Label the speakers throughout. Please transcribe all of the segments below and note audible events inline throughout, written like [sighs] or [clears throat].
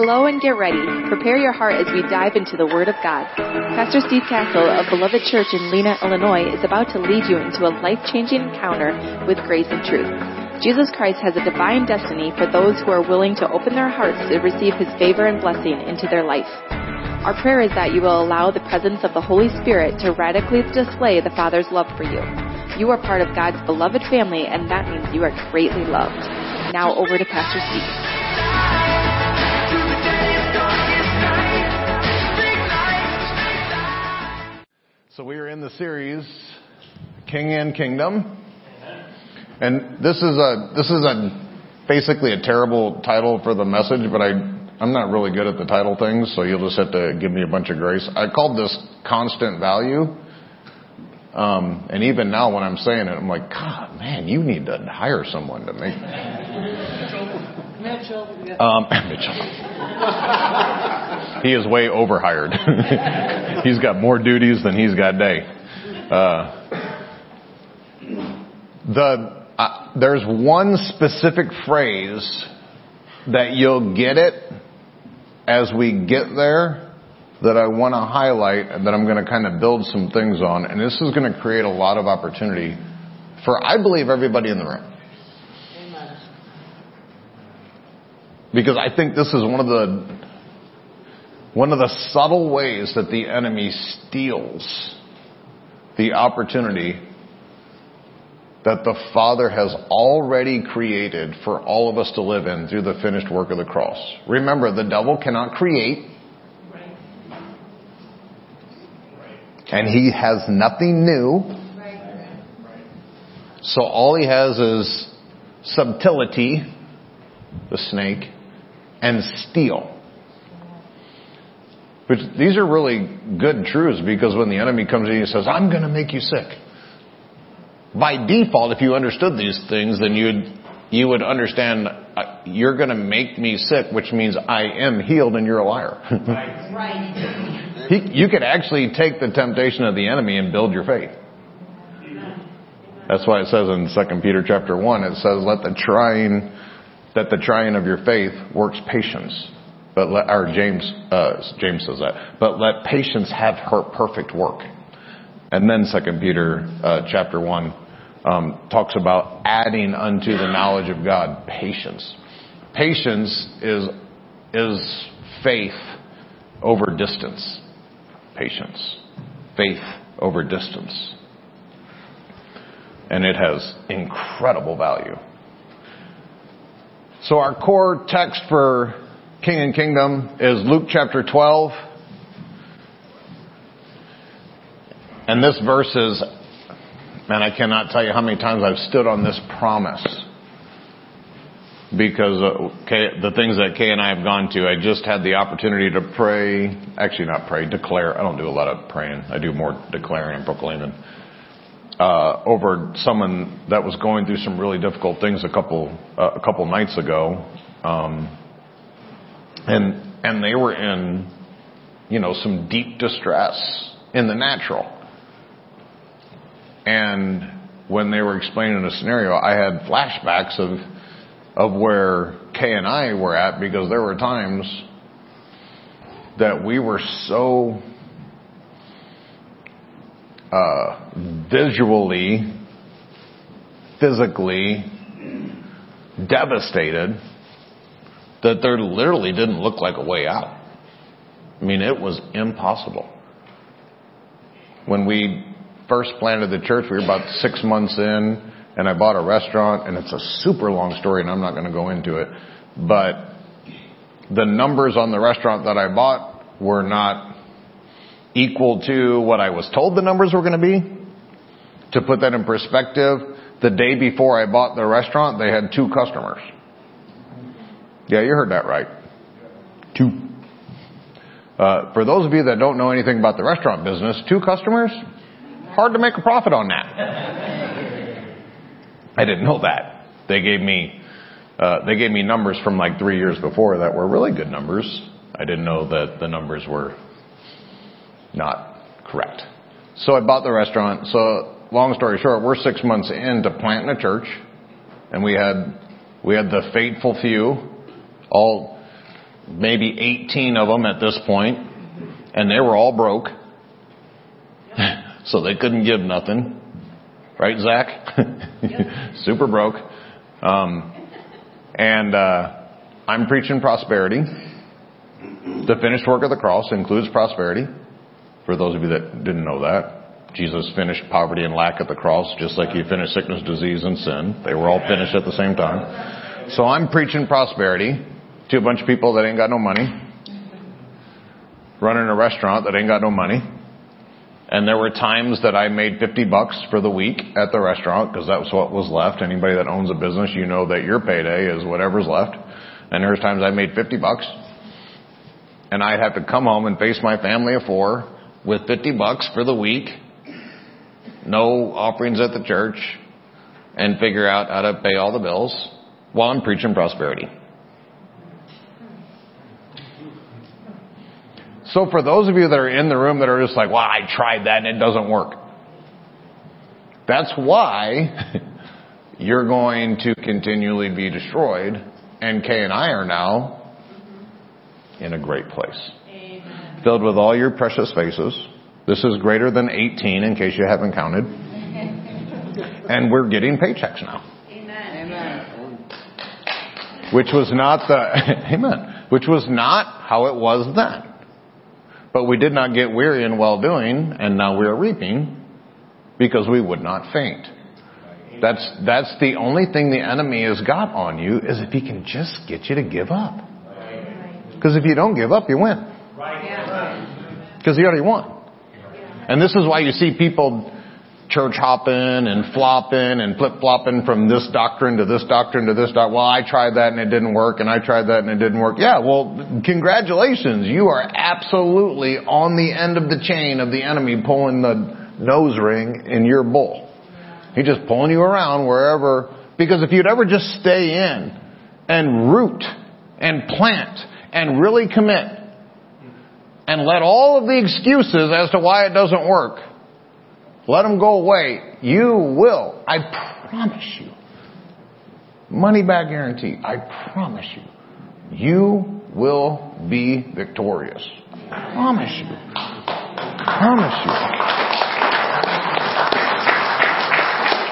Speaker 1: Hello and get ready. Prepare your heart as we dive into the Word of God. Pastor Steve Castle of Beloved Church in Lena, Illinois is about to lead you into a life-changing encounter with grace and truth. Jesus Christ has a divine destiny for those who are willing to open their hearts to receive His favor and blessing into their life. Our prayer is that you will allow the presence of the Holy Spirit to radically display the Father's love for you. You are part of God's beloved family, and that means you are greatly loved. Now over to Pastor Steve.
Speaker 2: So we are in the series King and Kingdom. And this is a this is a basically a terrible title for the message, but I I'm not really good at the title things, so you'll just have to give me a bunch of grace. I called this constant value. Um, and even now when I'm saying it, I'm like, God, man, you need to hire someone to make
Speaker 3: Mitchell. Yeah.
Speaker 2: um, [laughs] Mitchell. He is way overhired. [laughs] he's got more duties than he's got day. Uh, the uh, there's one specific phrase that you'll get it as we get there that I want to highlight and that I'm going to kind of build some things on, and this is going to create a lot of opportunity for I believe everybody in the room. Because I think this is one of the one of the subtle ways that the enemy steals the opportunity that the Father has already created for all of us to live in through the finished work of the cross. Remember, the devil cannot create, and he has nothing new. So all he has is subtlety, the snake, and steal. Which these are really good truths because when the enemy comes in and says, I'm going to make you sick. By default, if you understood these things, then you'd, you would understand uh, you're going to make me sick, which means I am healed and you're a liar. [laughs]
Speaker 3: Right.
Speaker 2: he, you could actually take the temptation of the enemy and build your faith. That's why it says in 2 Peter chapter 1, it says, let the trying, that the trying of your faith works patience. But let, James, uh, James says that. But let patience have her perfect work. And then 2 Peter, uh, chapter 1, um, talks about adding unto the knowledge of God patience. Patience is, is faith over distance. Patience. Faith over distance and it has incredible value. So our core text for King and Kingdom is Luke chapter 12. And this verse is, man, I cannot tell you how many times I've stood on this promise. Because uh, Kay, the things that Kay and I have gone to, I just had the opportunity to pray, actually not pray, declare. I don't do a lot of praying. I do more declaring and proclaiming uh, over someone that was going through some really difficult things a couple uh, a couple nights ago, um, and and they were in you know some deep distress in the natural. And when they were explaining the scenario, I had flashbacks of of where Kay and I were at because there were times that we were so uh, visually, physically devastated that there literally didn't look like a way out. I mean, it was impossible. When we first planted the church, we were about six months in, and I bought a restaurant, and it's a super long story, and I'm not going to go into it. But the numbers on the restaurant that I bought were not equal to what I was told the numbers were going to be. To put that in perspective, the day before I bought the restaurant, they had two customers. Yeah, you heard that right. Two. Uh, for those of you that don't know anything about the restaurant business, two customers, hard to make a profit on that. I didn't know that. They gave me, uh, they gave me numbers from like three years before that were really good numbers. I didn't know that the numbers were not correct. So I bought the restaurant. So long story short, we're six months into planting a church, and we had we had the fateful few, all maybe 18 of them at this point, and they were all broke. [laughs] so they couldn't give nothing. Right, Zach? [laughs] Super broke. Um, and uh, I'm preaching prosperity. The finished work of the cross includes prosperity. For those of you that didn't know that, Jesus finished poverty and lack at the cross just like he finished sickness, disease, and sin. They were all finished at the same time. So I'm preaching prosperity to a bunch of people that ain't got no money, running a restaurant that ain't got no money. And there were times that I made 50 bucks for the week at the restaurant because that was what was left. Anybody that owns a business, you know that your payday is whatever's left. And there was times I made 50 bucks. And I'd have to come home and face my family of four with 50 bucks for the week, no offerings at the church, and figure out how to pay all the bills while I'm preaching prosperity. So for those of you that are in the room that are just like, well, I tried that and it doesn't work. That's why [laughs] you're going to continually be destroyed. And Kay and I are now in a great place. Amen. Filled with all your precious faces. This is greater than 18 in case you haven't counted. [laughs] and we're getting paychecks now. Amen. Which was not the, [laughs] amen, which was not how it was then. But we did not get weary in well doing, and now we are reaping because we would not faint. That's, that's the only thing the enemy has got on you is if he can just get you to give up. Because if you don't give up, you win. Because he already won. And this is why you see people church hopping and flopping and flip flopping from this doctrine to this doctrine to this doctrine. Well, I tried that and it didn't work, and I tried that and it didn't work. Yeah, well, congratulations. You are absolutely on the end of the chain of the enemy pulling the nose ring in your bull. He's just pulling you around wherever, because if you'd ever just stay in and root and plant and really commit and let all of the excuses as to why it doesn't work let them go away. You will. I promise you. Money back guarantee. I promise you. You will be victorious. I promise you. I promise you.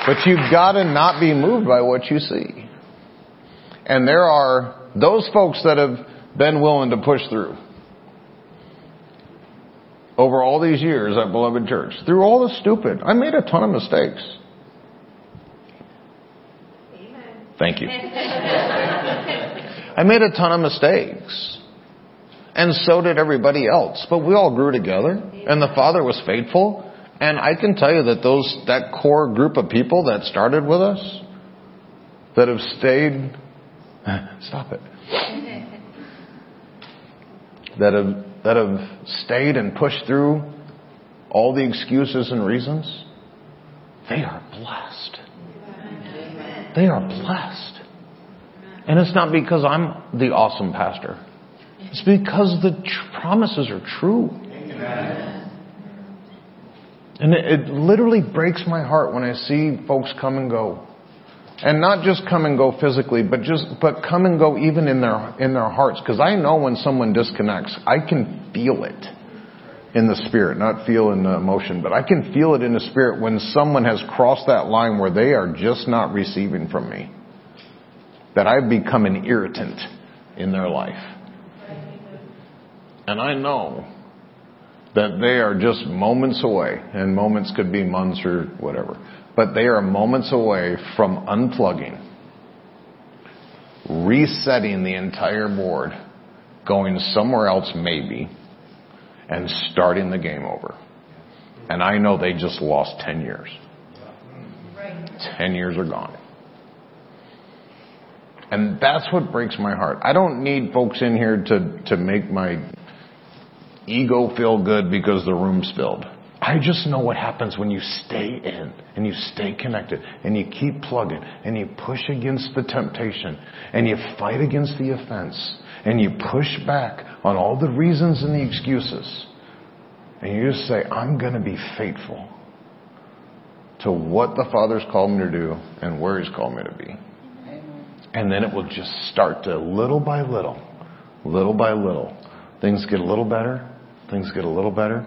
Speaker 2: But you've got to not be moved by what you see. And there are those folks that have been willing to push through over all these years at Beloved Church, through all the stupid, I made a ton of mistakes. Amen. Thank you. [laughs] I made a ton of mistakes. And so did everybody else. But we all grew together, and the Father was faithful. And I can tell you that those, that core group of people that started with us, that have stayed, [laughs] stop it, [laughs] that have that have stayed and pushed through all the excuses and reasons, they are blessed. They are blessed. And it's not because I'm the awesome pastor. It's because the tr- promises are true. And it, it literally breaks my heart when I see folks come and go and not just come and go physically, but just, but come and go even in their, in their hearts. Cause I know when someone disconnects, I can feel it in the spirit, not feel in the emotion, but I can feel it in the spirit when someone has crossed that line where they are just not receiving from me. That I've become an irritant in their life. And I know that they are just moments away, and moments could be months or whatever but they are moments away from unplugging, resetting the entire board, going somewhere else maybe, and starting the game over. And I know they just lost 10 years. 10 years are gone. And that's what breaks my heart. I don't need folks in here to, to make my ego feel good because the room's filled. I just know what happens when you stay in and you stay connected and you keep plugging and you push against the temptation and you fight against the offense and you push back on all the reasons and the excuses and you just say, I'm going to be faithful to what the Father's called me to do and where He's called me to be. And then it will just start to little by little little by little. Things get a little better, things get a little better.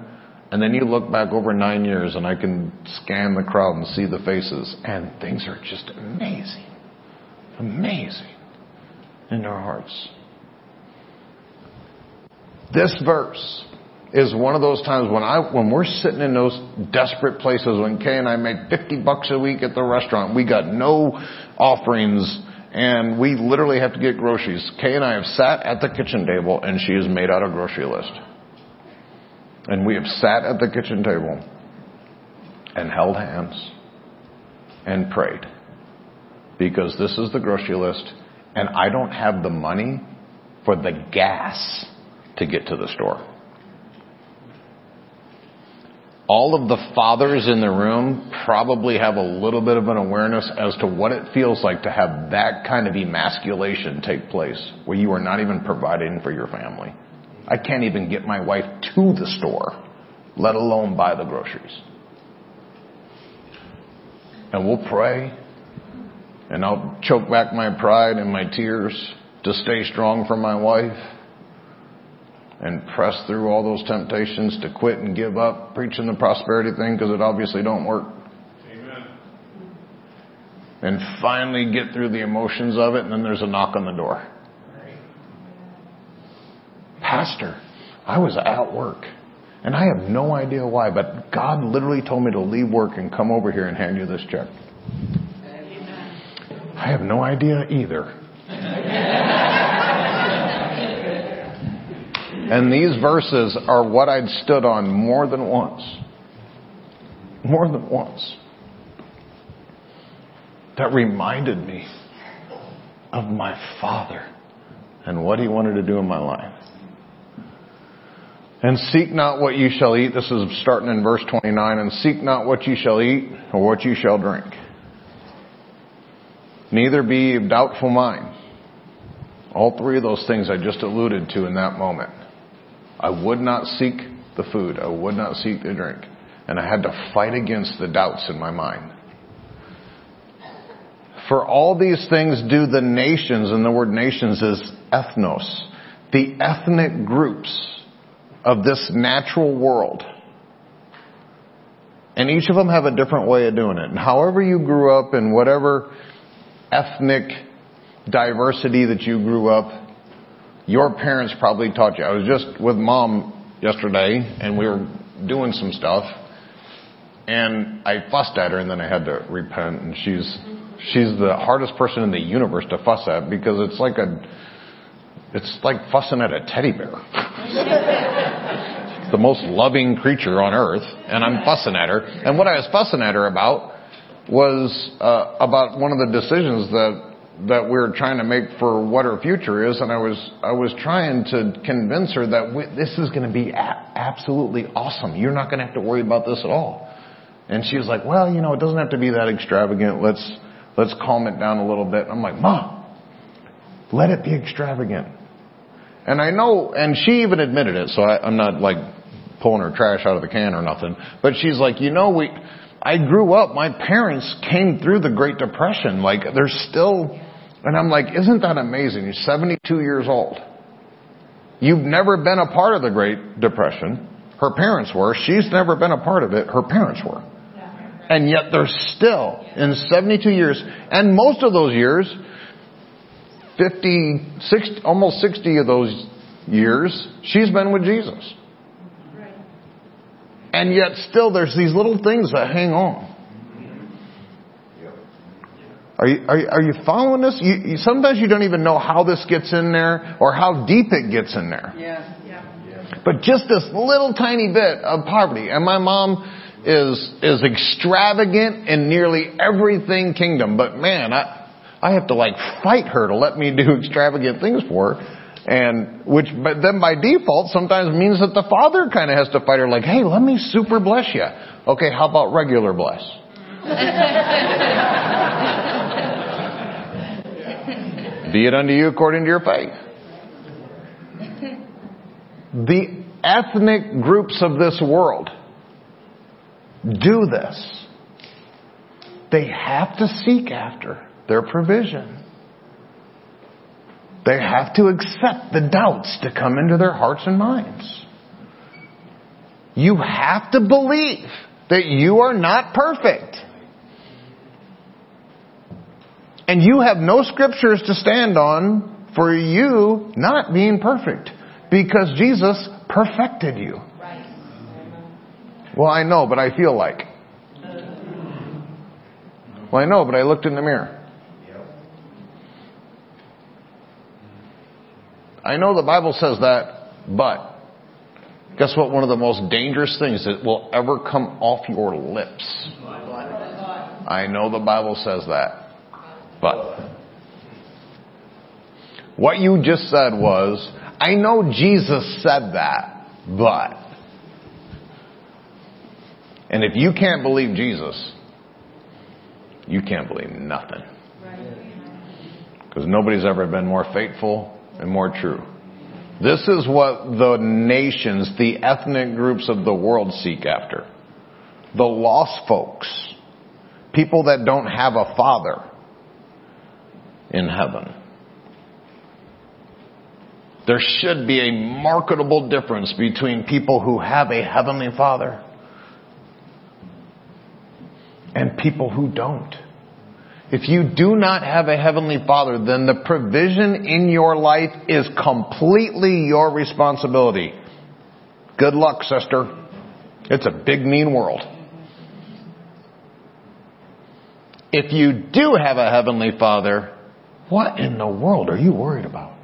Speaker 2: And then you look back over nine years and I can scan the crowd and see the faces and things are just amazing. Amazing in their hearts. This verse is one of those times when I, when we're sitting in those desperate places when Kay and I made 50 bucks a week at the restaurant, we got no offerings and we literally have to get groceries. Kay and I have sat at the kitchen table and she has made out a grocery list. And we have sat at the kitchen table and held hands and prayed because this is the grocery list and I don't have the money for the gas to get to the store. All of the fathers in the room probably have a little bit of an awareness as to what it feels like to have that kind of emasculation take place where you are not even providing for your family. I can't even get my wife to the store, let alone buy the groceries. And we'll pray and I'll choke back my pride and my tears to stay strong for my wife and press through all those temptations to quit and give up preaching the prosperity thing because it obviously don't work. Amen. And finally get through the emotions of it and then there's a knock on the door. Pastor, I was at work and I have no idea why, but God literally told me to leave work and come over here and hand you this check. I have no idea either. And these verses are what I'd stood on more than once. More than once. That reminded me of my Father and what He wanted to do in my life. And seek not what you shall eat. This is starting in verse 29. And seek not what you shall eat or what you shall drink. Neither be of doubtful mind. All three of those things I just alluded to in that moment. I would not seek the food. I would not seek the drink. And I had to fight against the doubts in my mind. For all these things do the nations, and the word nations is ethnos, the ethnic groups of this natural world. And each of them have a different way of doing it. And however you grew up in whatever ethnic diversity that you grew up, your parents probably taught you. I was just with mom yesterday and we were doing some stuff and I fussed at her and then I had to repent and she's she's the hardest person in the universe to fuss at because it's like a it's like fussing at a teddy bear. [laughs] the most loving creature on earth and I'm fussing at her. And what I was fussing at her about was uh, about one of the decisions that that we're trying to make for what her future is, and I was I was trying to convince her that we, this is going to be a- absolutely awesome. You're not going to have to worry about this at all. And she was like, "Well, you know, it doesn't have to be that extravagant. Let's let's calm it down a little bit." And I'm like, "Mom, let it be extravagant." And I know, and she even admitted it, so I, I'm not like pulling her trash out of the can or nothing. But she's like, "You know, we." I grew up, my parents came through the Great Depression. Like, they're still, and I'm like, isn't that amazing? You're 72 years old. You've never been a part of the Great Depression. Her parents were. She's never been a part of it. Her parents were. And yet they're still in 72 years. And most of those years, 50, 60, almost 60 of those years, she's been with Jesus. And yet still there's these little things that hang on. Are you, are you, are you following this? You, you, sometimes you don't even know how this gets in there or how deep it gets in there.
Speaker 3: Yeah. Yeah.
Speaker 2: But just this little tiny bit of poverty. And my mom is, is extravagant in nearly everything kingdom. But man, I, I have to like fight her to let me do [laughs] extravagant things for her. And which, but then by default sometimes means that the father kind of has to fight her like, hey, let me super bless you. Okay, how about regular bless? [laughs] Be it unto you according to your faith. The ethnic groups of this world do this. They have to seek after their provision. They have to accept the doubts to come into their hearts and minds. You have to believe that you are not perfect. And you have no scriptures to stand on for you not being perfect because Jesus perfected you. Well, I know, but I feel like. Well, I know, but I looked in the mirror. I know the Bible says that, but guess what? One of the most dangerous things that will ever come off your lips. I know the Bible says that, but what you just said was, I know Jesus said that, but. And if you can't believe Jesus, you can't believe nothing. Because nobody's ever been more faithful and more true. This is what the nations, the ethnic groups of the world seek after. The lost folks. People that don't have a father in heaven. There should be a marketable difference between people who have a heavenly father and people who don't. If you do not have a heavenly father, then the provision in your life is completely your responsibility. Good luck, sister. It's a big, mean world. If you do have a heavenly father, what in the world are you worried about?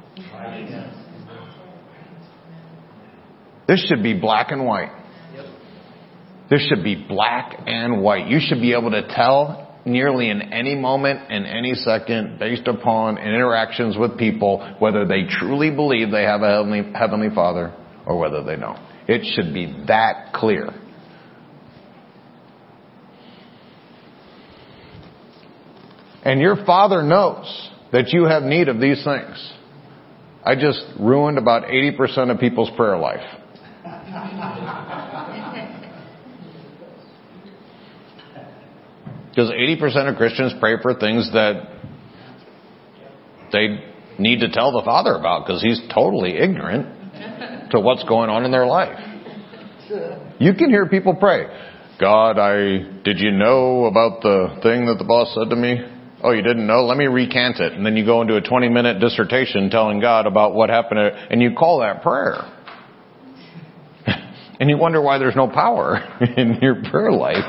Speaker 2: This should be black and white. This should be black and white. You should be able to tell nearly in any moment, in any second, based upon interactions with people, whether they truly believe they have a heavenly, heavenly Father or whether they don't. It should be that clear. And your Father knows that you have need of these things. I just ruined about 80% of people's prayer life. [laughs] Because 80% of Christians pray for things that they need to tell the Father about because He's totally ignorant to what's going on in their life. You can hear people pray, God, I, did you know about the thing that the boss said to me? Oh, you didn't know? Let me recant it. And then you go into a 20 minute dissertation telling God about what happened and you call that prayer. [laughs] and you wonder why there's no power [laughs] in your prayer life.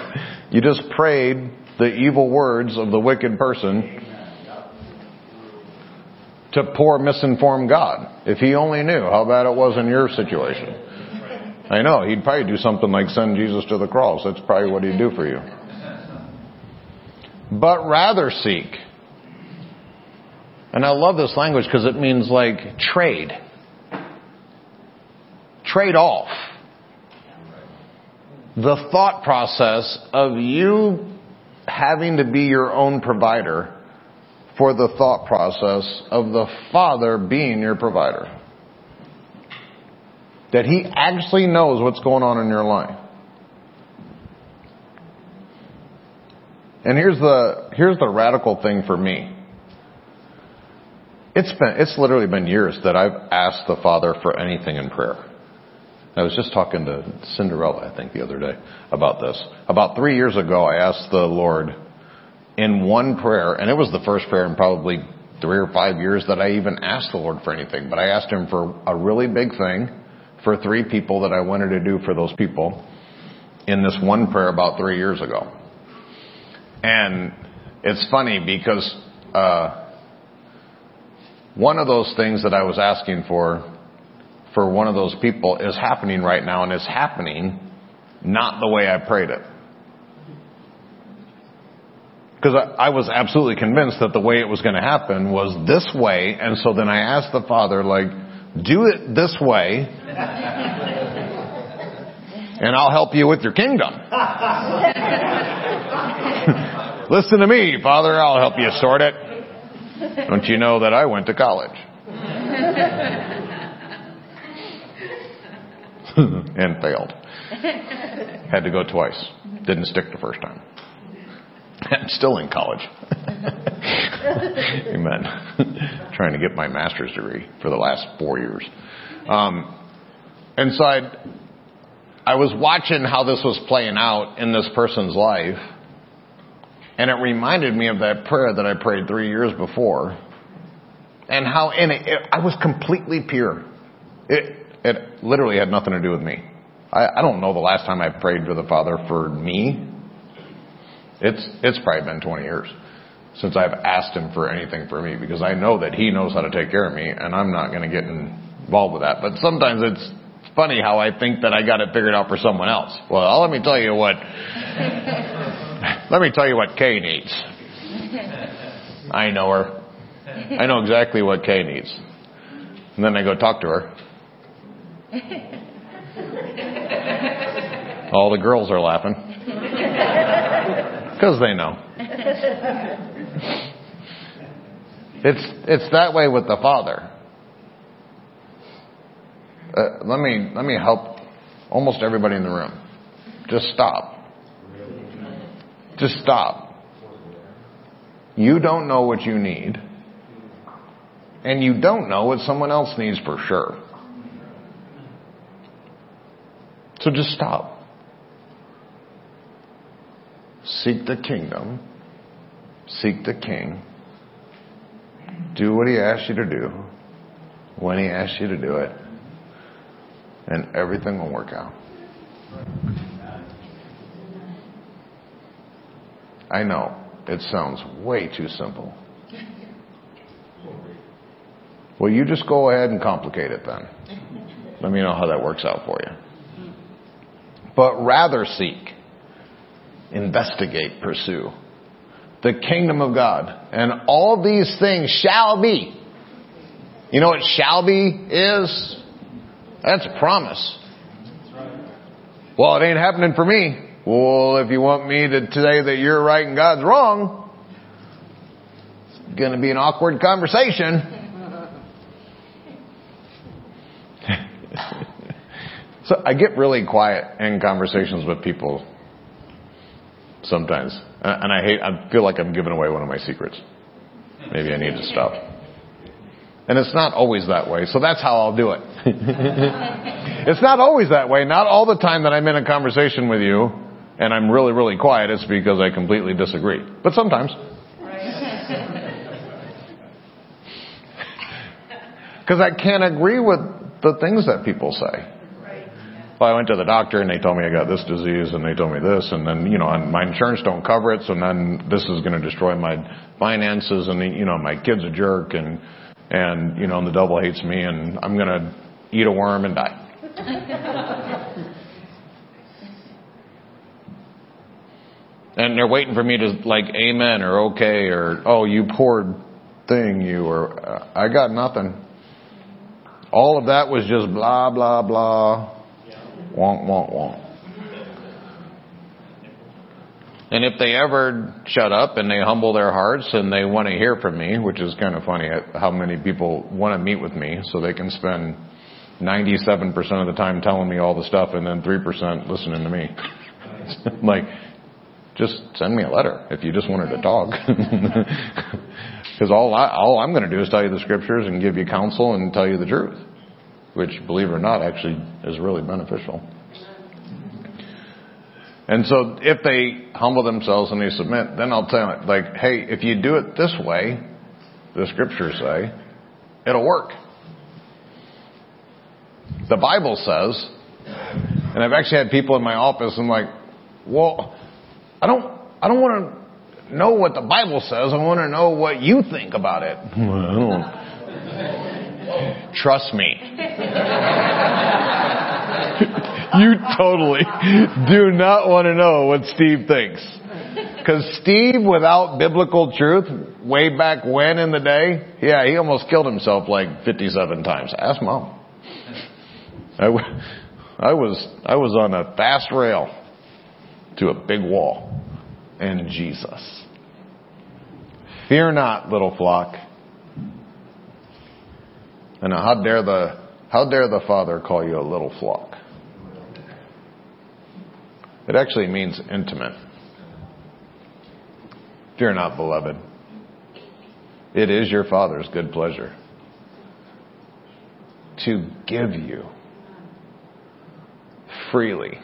Speaker 2: You just prayed the evil words of the wicked person to poor misinformed God. If he only knew how bad it was in your situation. I know, he'd probably do something like send Jesus to the cross. That's probably what he'd do for you. But rather seek. And I love this language because it means like trade. Trade off. The thought process of you having to be your own provider for the thought process of the Father being your provider. That He actually knows what's going on in your life. And here's the, here's the radical thing for me. It's been, it's literally been years that I've asked the Father for anything in prayer. I was just talking to Cinderella, I think, the other day about this. About three years ago, I asked the Lord in one prayer, and it was the first prayer in probably three or five years that I even asked the Lord for anything, but I asked Him for a really big thing for three people that I wanted to do for those people in this one prayer about three years ago. And it's funny because uh, one of those things that I was asking for for one of those people is happening right now, and it's happening not the way I prayed it. Because I, I was absolutely convinced that the way it was going to happen was this way, and so then I asked the Father, like, do it this way, [laughs] and I'll help you with your kingdom. [laughs] Listen to me, Father, I'll help you sort it. Don't you know that I went to college? [laughs] [laughs] and failed. [laughs] Had to go twice. Didn't stick the first time. I'm still in college. [laughs] Amen. trying to get my master's degree for the last four years. Um, and so I, I was watching how this was playing out in this person's life, and it reminded me of that prayer that I prayed three years before, and how in it, it I was completely pure. It, it literally had nothing to do with me. I, I don't know the last time I prayed to the Father for me. It's it's probably been 20 years since I've asked Him for anything for me because I know that He knows how to take care of me, and I'm not going to get involved with that. But sometimes it's funny how I think that I got it figured out for someone else. Well, let me tell you what. [laughs] let me tell you what Kay needs. I know her. I know exactly what Kay needs. And then I go talk to her. All the girls are laughing. Because they know. It's, it's that way with the Father. Uh, let me, let me help almost everybody in the room. Just stop. Just stop. You don't know what you need. And you don't know what someone else needs for sure. So just stop. Seek the kingdom. Seek the king. Do what he asks you to do when he asks you to do it. And everything will work out. I know it sounds way too simple. Well, you just go ahead and complicate it then. Let me know how that works out for you. But rather seek, investigate, pursue the kingdom of God. And all these things shall be. You know what shall be is? That's a promise. Well, it ain't happening for me. Well, if you want me to say that you're right and God's wrong, it's going to be an awkward conversation. So I get really quiet in conversations with people sometimes. And I hate, I feel like I'm giving away one of my secrets. Maybe I need to stop. And it's not always that way, so that's how I'll do it. [laughs] it's not always that way. Not all the time that I'm in a conversation with you and I'm really, really quiet, it's because I completely disagree. But sometimes. [laughs] Because I can't agree with the things that people say. Well, I went to the doctor and they told me I got this disease and they told me this and then, you know, and my insurance don't cover it so then this is going to destroy my finances and, you know, my kid's a jerk and, and, you know, and the devil hates me and I'm going to eat a worm and die. [laughs] and they're waiting for me to like amen or okay or oh you poor thing you or uh, I got nothing. All of that was just blah blah blah. Wonk wonk wonk. And if they ever shut up and they humble their hearts and they want to hear from me, which is kind of funny how many people want to meet with me so they can spend 97% of the time telling me all the stuff and then 3% listening to me. [laughs] like, just send me a letter if you just wanted to talk. [laughs] Because all, I, all I'm going to do is tell you the scriptures and give you counsel and tell you the truth, which, believe it or not, actually is really beneficial. And so if they humble themselves and they submit, then I'll tell them, like, hey, if you do it this way, the scriptures say, it'll work. The Bible says, and I've actually had people in my office, I'm like, well, I don't, I don't want to know what the Bible says. I want to know what you think about it. Trust me. you totally do not want to know what Steve thinks. Because Steve, without biblical truth, way back when in the day, yeah, he almost killed himself like 57 times. Ask mom. I, I was, I was on a fast rail to a big wall and Jesus. Fear not, little flock. And how dare the how dare the Father call you a little flock? It actually means intimate. Fear not, beloved. It is your Father's good pleasure to give you freely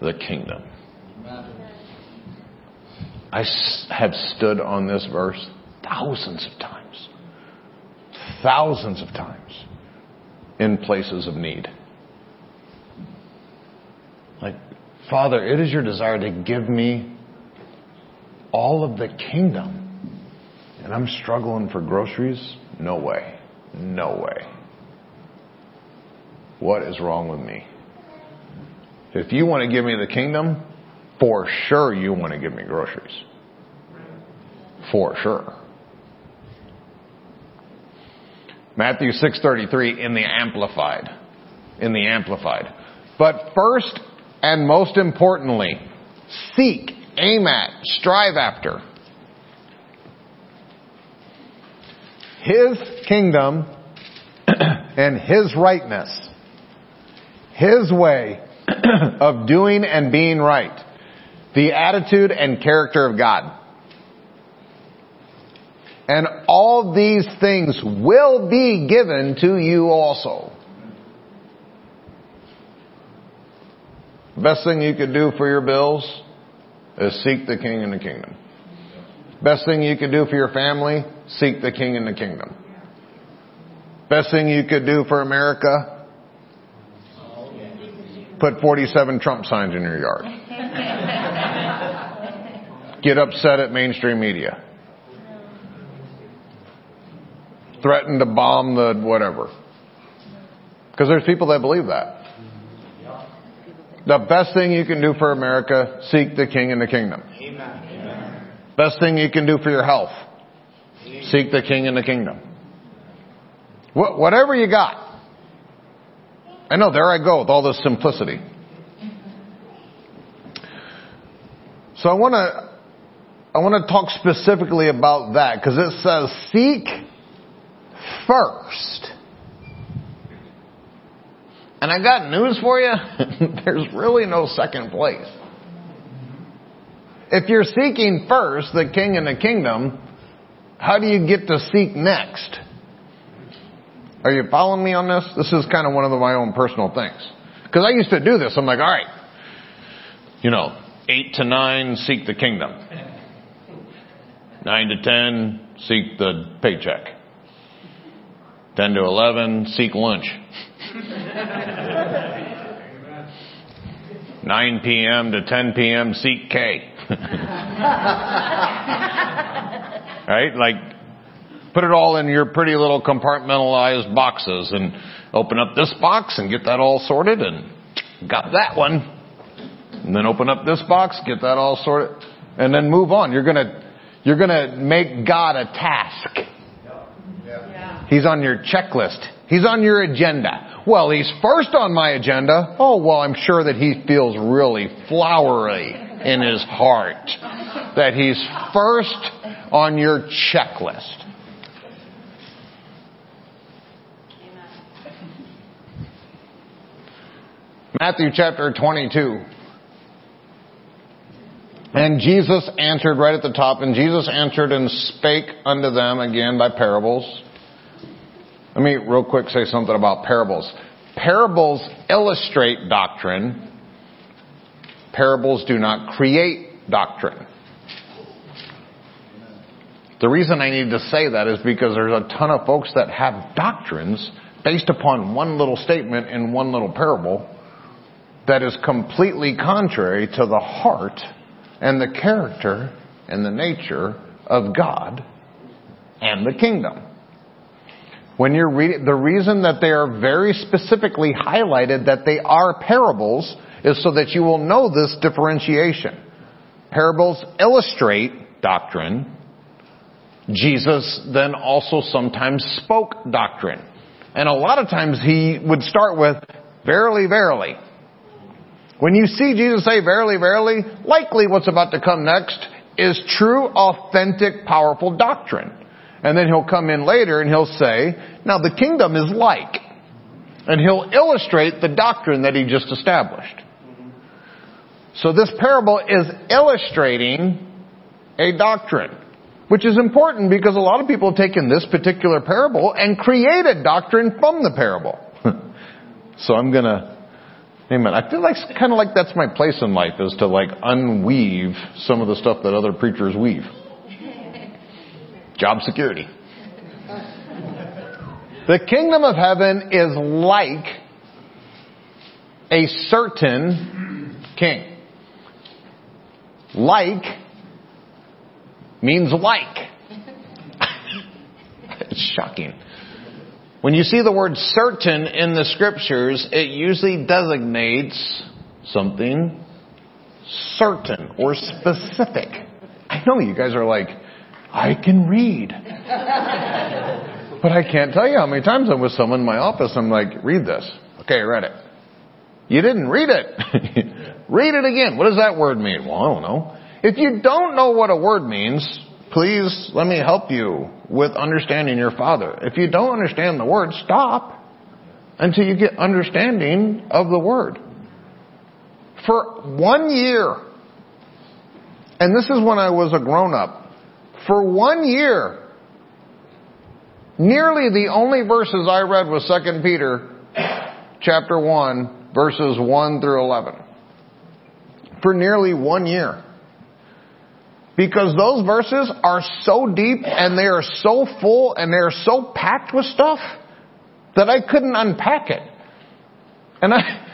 Speaker 2: the kingdom. I have stood on this verse thousands of times. Thousands of times in places of need. Like, Father, it is your desire to give me all of the kingdom. And I'm struggling for groceries? No way. No way. What is wrong with me? If you want to give me the kingdom, for sure you want to give me groceries. For sure. Matthew 6:33 in the amplified. In the amplified. But first and most importantly, seek, aim at, strive after His kingdom [clears throat] and His rightness. His way [clears throat] of doing and being right. The attitude and character of God. And all these things will be given to you also. Best thing you could do for your bills is seek the King and the kingdom. Best thing you could do for your family, seek the King and the kingdom. Best thing you could do for America, put 47 Trump signs in your yard. [laughs] Get upset at mainstream media. Threaten to bomb the whatever. Because there's people that believe that. The best thing you can do for America, seek the King and the kingdom. Best thing you can do for your health, seek the King and the kingdom. Wh- whatever you got. I know, there I go with all this simplicity. So I want to, I want to talk specifically about that because it says seek first. And I got news for you. [laughs] There's really no second place. If you're seeking first the king and the kingdom, how do you get to seek next? Are you following me on this? This is kind of one of my own personal things. Because I used to do this. I'm like, all right, you know, eight to nine, seek the kingdom. Nine to ten, seek the paycheck. Ten to eleven, seek lunch. 9 p.m. to 10 p.m. seek Kay. [laughs] right? Like, put it all in your pretty little compartmentalized boxes and open up this box and get that all sorted and got that one. And then open up this box, get that all sorted, and then move on. You're gonna, you're gonna make God a task. He's on your checklist. He's on your agenda. Well, he's first on my agenda. Oh, well, I'm sure that he feels really flowery in his heart. That he's first on your checklist. Matthew chapter 22. And Jesus answered right at the top, and Jesus answered and spake unto them again by parables. Let me real quick say something about parables. Parables illustrate doctrine. Parables do not create doctrine. The reason I need to say that is because there's a ton of folks that have doctrines based upon one little statement in one little parable that is completely contrary to the heart and the character and the nature of God and the kingdom. When you're reading, the reason that they are very specifically highlighted that they are parables is so that you will know this differentiation. Parables illustrate doctrine. Jesus then also sometimes spoke doctrine. And a lot of times he would start with, verily, verily. When you see Jesus say verily, verily, likely what's about to come next is true, authentic, powerful doctrine. And then he'll come in later and he'll say, now the kingdom is like. And he'll illustrate the doctrine that he just established. So this parable is illustrating a doctrine. Which is important because a lot of people have taken this particular parable and created doctrine from the parable. [laughs] so I'm gonna, amen. I feel like, kind of like that's my place in life is to like unweave some of the stuff that other preachers weave. Job security. [laughs] The kingdom of heaven is like a certain king. Like means like. [laughs] it's shocking. When you see the word certain in the scriptures, it usually designates something certain or specific. I know you guys are like, I can read. but I can't tell you how many times I'm with someone in my office, I'm like, read this. Okay, read it. You didn't read it. [laughs] read it again. What does that word mean? Well, I don't know. If you don't know what a word means, please let me help you with understanding your Father. If you don't understand the word, stop until you get understanding of the word. For one year, and this is when I was a grown up, for one year, nearly the only verses I read was 2 Peter chapter 1 verses 1 through 11. For nearly one year. Because those verses are so deep and they are so full and they are so packed with stuff that I couldn't unpack it. And I,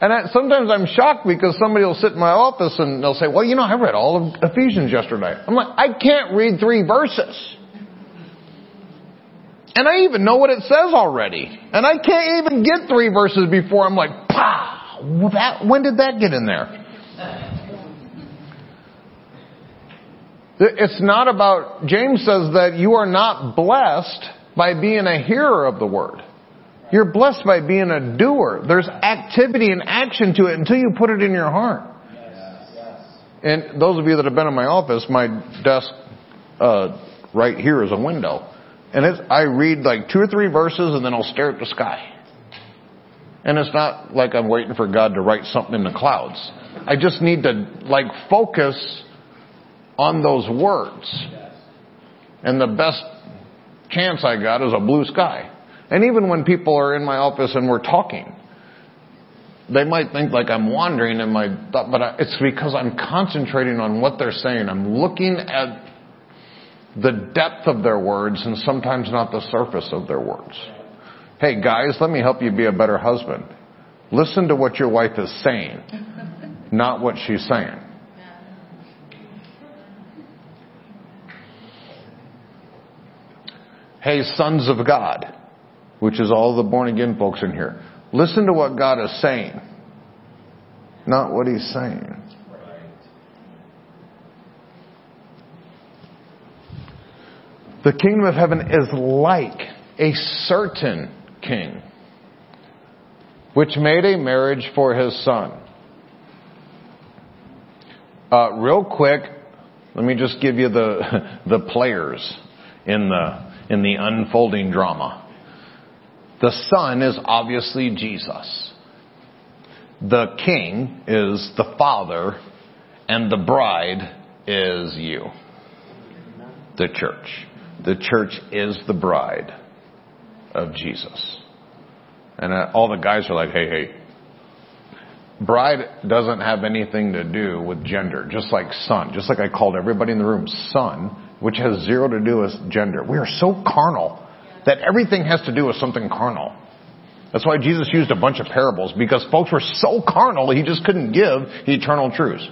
Speaker 2: and I, sometimes I'm shocked because somebody will sit in my office and they'll say, well, you know, I read all of Ephesians yesterday. I'm like, I can't read three verses. And I even know what it says already. And I can't even get three verses before I'm like, pow, that, when did that get in there? It's not about, James says that you are not blessed by being a hearer of the word. You're blessed by being a doer. There's activity and action to it until you put it in your heart. And those of you that have been in my office, my desk uh, right here is a window. And it's, I read like two or three verses and then I'll stare at the sky. And it's not like I'm waiting for God to write something in the clouds. I just need to like focus on those words. And the best chance I got is a blue sky. And even when people are in my office and we're talking, they might think like I'm wandering in my thought, but it's because I'm concentrating on what they're saying. I'm looking at the depth of their words and sometimes not the surface of their words. Hey guys, let me help you be a better husband. Listen to what your wife is saying, [laughs] not what she's saying. Hey sons of God, which is all the born again folks in here. Listen to what God is saying, not what he's saying. The kingdom of heaven is like a certain king, which made a marriage for his son. Uh, real quick, let me just give you the [laughs] the players in the in the unfolding drama. The son is obviously Jesus. The king is the father, and the bride is you, the church. The church is the bride of Jesus. And uh, all the guys are like, hey, hey. Bride doesn't have anything to do with gender, just like son. Just like I called everybody in the room son, which has zero to do with gender. We are so carnal that everything has to do with something carnal. That's why Jesus used a bunch of parables, because folks were so carnal, he just couldn't give eternal truths.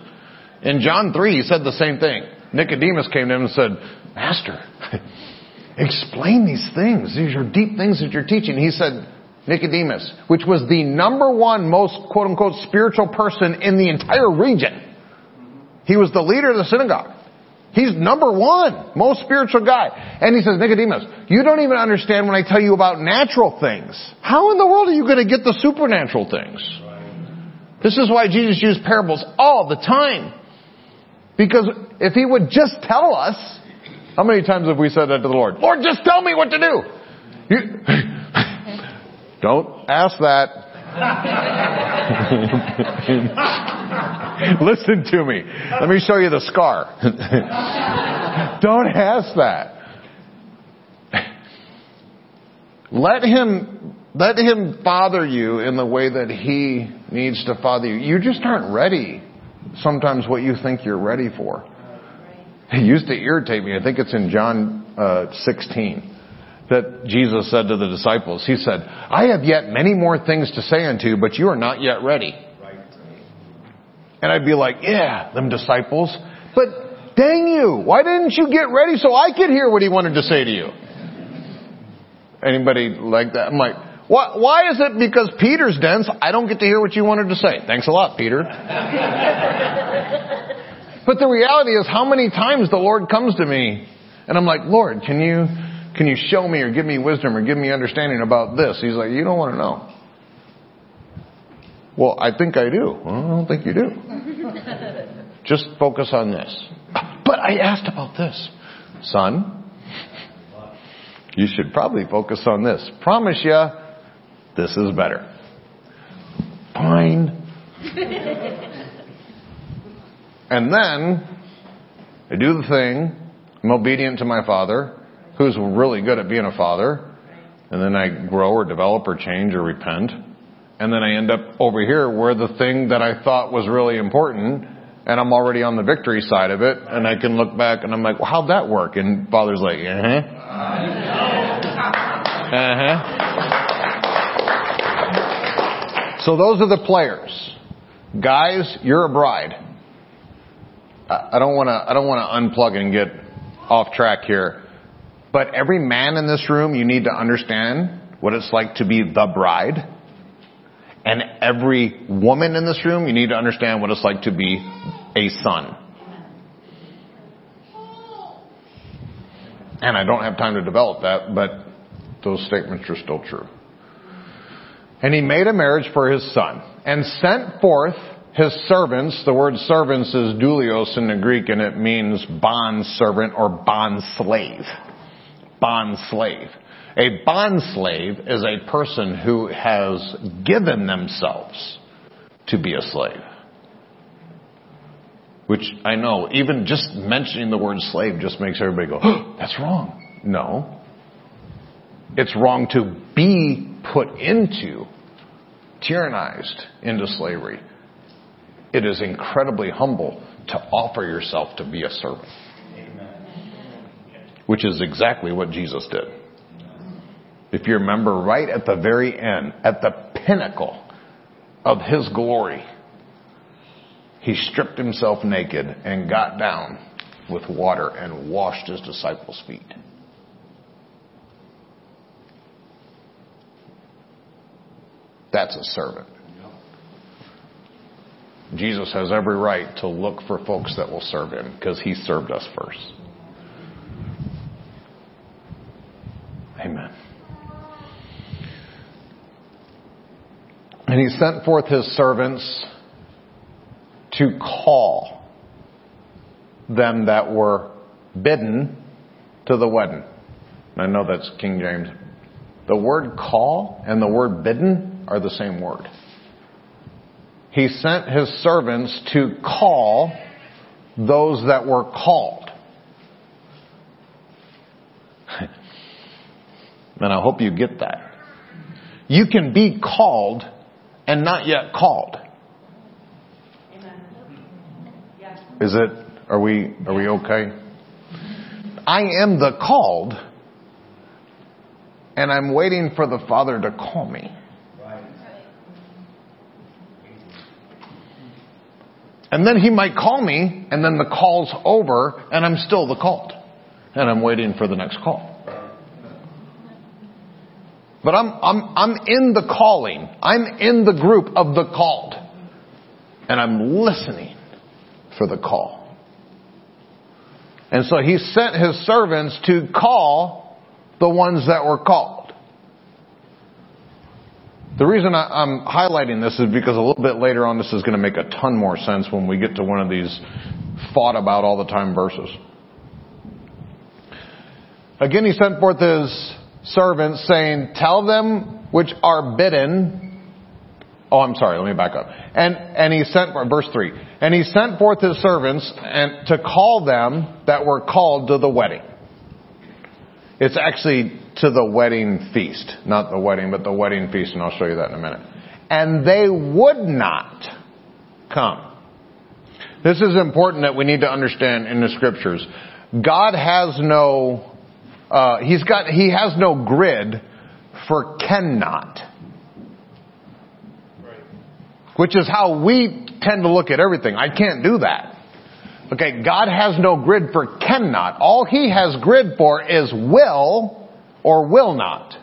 Speaker 2: In John 3, he said the same thing. Nicodemus came to him and said, Master, [laughs] explain these things. These are deep things that you're teaching. He said, Nicodemus, which was the number one most quote unquote spiritual person in the entire region. He was the leader of the synagogue. He's number one, most spiritual guy. And he says, Nicodemus, you don't even understand when I tell you about natural things. How in the world are you going to get the supernatural things? This is why Jesus used parables all the time. Because if he would just tell us, how many times have we said that to the Lord? Lord, just tell me what to do. You, [laughs] don't ask that. [laughs] Listen to me. Let me show you the scar. [laughs] Don't ask that. Let him, let him father you in the way that he needs to father you. You just aren't ready sometimes what you think you're ready for. It used to irritate me. I think it's in John uh, 16 that Jesus said to the disciples. He said, I have yet many more things to say unto you, but you are not yet ready. And I'd be like, yeah, them disciples. But dang you, why didn't you get ready so I could hear what he wanted to say to you? Anybody like that? I'm like, why, why is it because Peter's dense, I don't get to hear what you wanted to say? Thanks a lot, Peter. [laughs] but the reality is how many times the Lord comes to me and I'm like, Lord, can you, can you show me or give me wisdom or give me understanding about this? He's like, you don't want to know. Well, I think I do. Well, I don't think you do. [laughs] Just focus on this. But I asked about this. Son, you should probably focus on this. Promise you, this is better. Fine. [laughs] and then, I do the thing. I'm obedient to my father, who's really good at being a father. And then I grow or develop or change or repent. And then I end up over here where the thing that I thought was really important and I'm already on the victory side of it and I can look back and I'm like, well, how'd that work? And father's like, uh-huh. Uh-huh. So those are the players. Guys, you're a bride. I don't want to, I don't want to unplug and get off track here. But every man in this room, you need to understand what it's like to be the bride. And every woman in this room, you need to understand what it's like to be a son. And I don't have time to develop that, but those statements are still true. And he made a marriage for his son and sent forth his servants. The word servants is doulos in the Greek and it means bond servant or bond slave. Bond slave. A bond slave is a person who has given themselves to be a slave. Which I know, even just mentioning the word slave just makes everybody go, oh, that's wrong. No. It's wrong to be put into, tyrannized into slavery. It is incredibly humble to offer yourself to be a servant. Which is exactly what Jesus did. If you remember, right at the very end, at the pinnacle of his glory, he stripped himself naked and got down with water and washed his disciples' feet. That's a servant. Jesus has every right to look for folks that will serve him because he served us first. Amen. And he sent forth his servants to call them that were bidden to the wedding. I know that's King James. The word call and the word bidden are the same word. He sent his servants to call those that were called. And I hope you get that. You can be called and not yet called. Is it, are we, are we okay? I am the called, and I'm waiting for the Father to call me. And then he might call me, and then the call's over, and I'm still the called. And I'm waiting for the next call. But I'm, I'm, I'm in the calling. I'm in the group of the called. And I'm listening for the call. And so he sent his servants to call the ones that were called. The reason I, am highlighting this is because a little bit later on this is going to make a ton more sense when we get to one of these fought about all the time verses. Again, he sent forth his servants saying, tell them which are bidden Oh, I'm sorry. Let me back up. And and he sent verse three. And he sent forth his servants and to call them that were called to the wedding. It's actually to the wedding feast, not the wedding, but the wedding feast, and I'll show you that in a minute. And they would not come. This is important that we need to understand in the scriptures. God has no, uh, he's got, he has no grid for cannot. Which is how we tend to look at everything. I can't do that. Okay, God has no grid for cannot. All He has grid for is will or will not.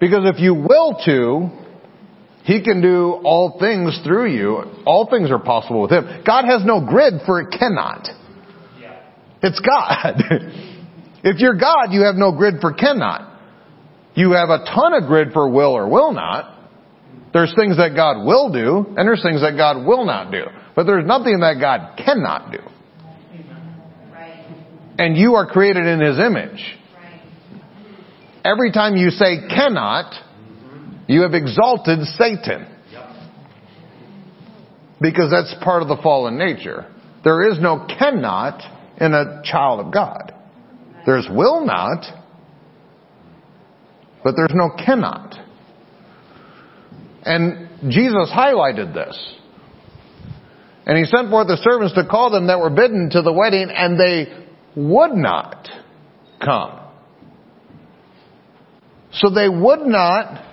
Speaker 2: Because if you will to, He can do all things through you. All things are possible with Him. God has no grid for cannot. It's God. [laughs] if you're God, you have no grid for cannot. You have a ton of grid for will or will not. There's things that God will do, and there's things that God will not do. But there's nothing that God cannot do. And you are created in His image. Every time you say cannot, you have exalted Satan. Because that's part of the fallen nature. There is no cannot in a child of God. There's will not, but there's no cannot. And Jesus highlighted this. And he sent forth the servants to call them that were bidden to the wedding, and they would not come. So they would not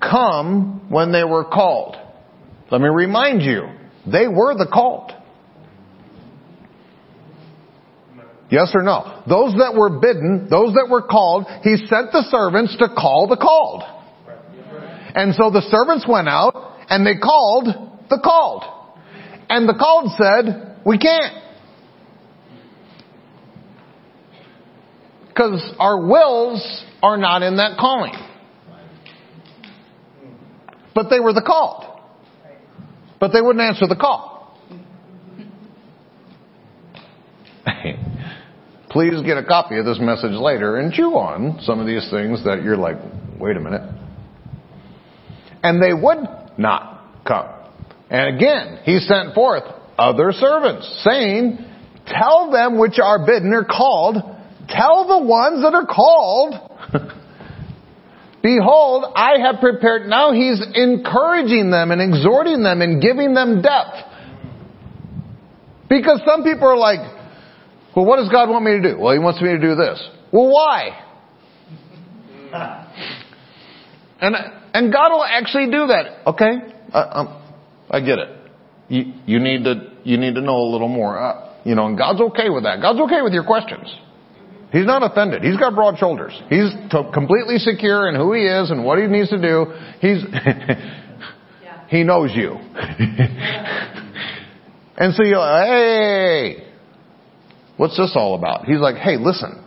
Speaker 2: come when they were called. Let me remind you, they were the called. Yes or no? Those that were bidden, those that were called, he sent the servants to call the called. And so the servants went out and they called the called. And the called said, we can't. Because our wills are not in that calling. But they were the called. But they wouldn't answer the call. [laughs] Please get a copy of this message later and chew on some of these things that you're like, wait a minute. And they would not come. And again, he sent forth other servants, saying, Tell them which are bidden or called, tell the ones that are called, [laughs] Behold, I have prepared. Now he's encouraging them and exhorting them and giving them depth. Because some people are like, well, what does God want me to do? Well, he wants me to do this. Well, why? And, and God will actually do that. Okay, I, I get it. You, you need to, you need to know a little more. Uh, you know, and God's okay with that. God's okay with your questions. He's not offended. He's got broad shoulders. He's to- completely secure in who he is and what he needs to do. He's, [laughs] he knows you. [laughs] and so you're like, hey, what's this all about? He's like, hey, listen.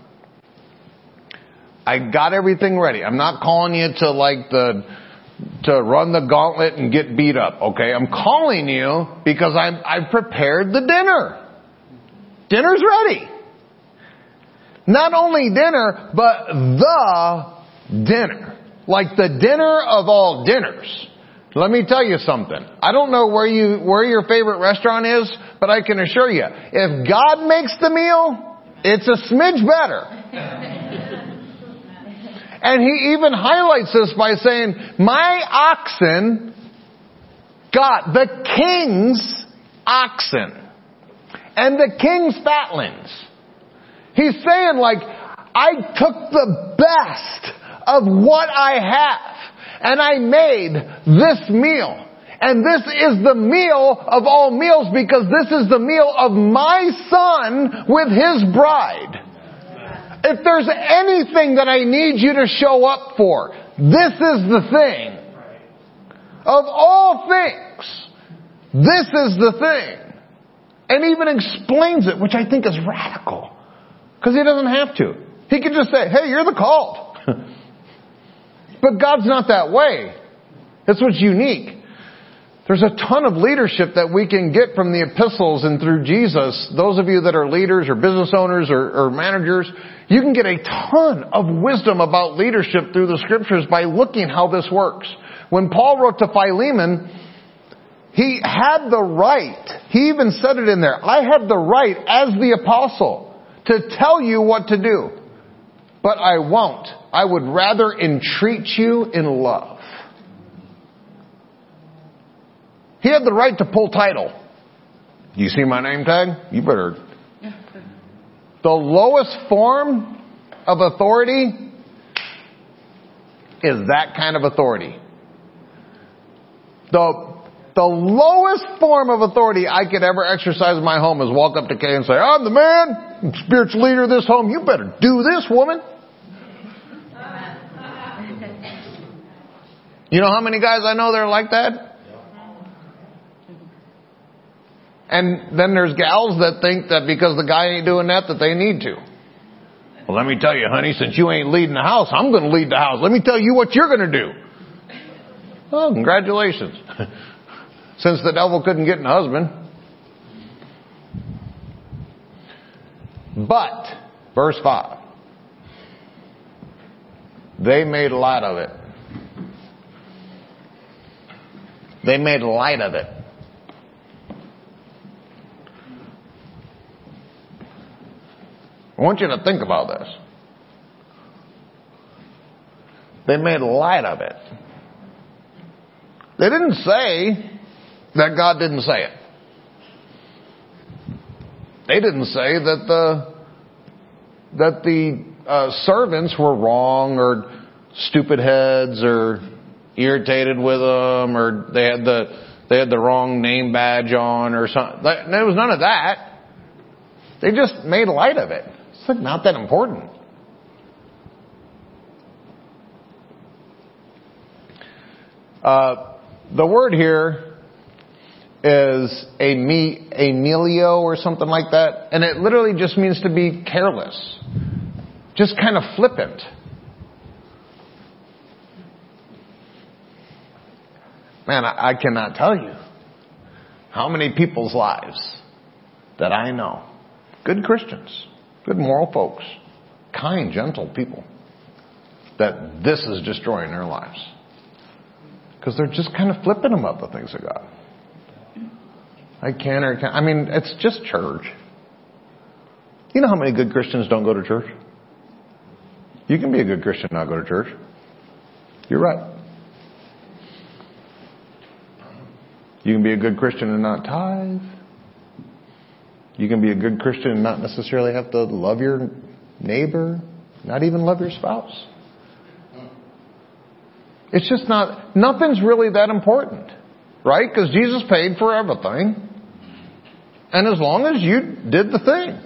Speaker 2: I got everything ready. I'm not calling you to like the, to run the gauntlet and get beat up, okay? I'm calling you because I'm, I've prepared the dinner. Dinner's ready. Not only dinner, but the dinner. Like the dinner of all dinners. Let me tell you something. I don't know where you, where your favorite restaurant is, but I can assure you, if God makes the meal, it's a smidge better. And he even highlights this by saying, my oxen got the king's oxen and the king's fatlings. He's saying like, I took the best of what I have and I made this meal. And this is the meal of all meals because this is the meal of my son with his bride. If there's anything that I need you to show up for, this is the thing. Of all things, this is the thing. And even explains it, which I think is radical. Because he doesn't have to. He could just say, hey, you're the called. [laughs] but God's not that way. That's what's unique. There's a ton of leadership that we can get from the epistles and through Jesus. Those of you that are leaders or business owners or, or, managers, you can get a ton of wisdom about leadership through the scriptures by looking how this works. When Paul wrote to Philemon, he had the right, he even said it in there, I had the right as the apostle to tell you what to do. But I won't. I would rather entreat you in love. He had the right to pull title. You see my name tag? You better. [laughs] The lowest form of authority is that kind of authority. The, the lowest form of authority I could ever exercise in my home is walk up to Kay and say, I'm the man, I'm spiritual leader of this home. You better do this, woman. You know how many guys I know that are like that? And then there's gals that think that because the guy ain't doing that, that they need to. Well, let me tell you, honey, since you ain't leading the house, I'm going to lead the house. Let me tell you what you're going to do. Oh, congratulations. [laughs] since the devil couldn't get a husband. But, verse 5. They made a lot of it. They made light of it. I want you to think about this. They made light of it. They didn't say that God didn't say it. They didn't say that the that the uh, servants were wrong or stupid heads or irritated with them or they had the they had the wrong name badge on or something. There was none of that. They just made light of it. It's like not that important. Uh, the word here is a me, Emilio or something like that, and it literally just means to be careless, just kind of flippant. Man, I, I cannot tell you how many people's lives that I know, good Christians, good moral folks, kind, gentle people, that this is destroying their lives. Because they're just kind of flipping them up the things of God. I can or can't. I mean, it's just church. You know how many good Christians don't go to church? You can be a good Christian and not go to church. You're right. You can be a good Christian and not tithe. You can be a good Christian and not necessarily have to love your neighbor, not even love your spouse. It's just not, nothing's really that important, right? Because Jesus paid for everything. And as long as you did the thing,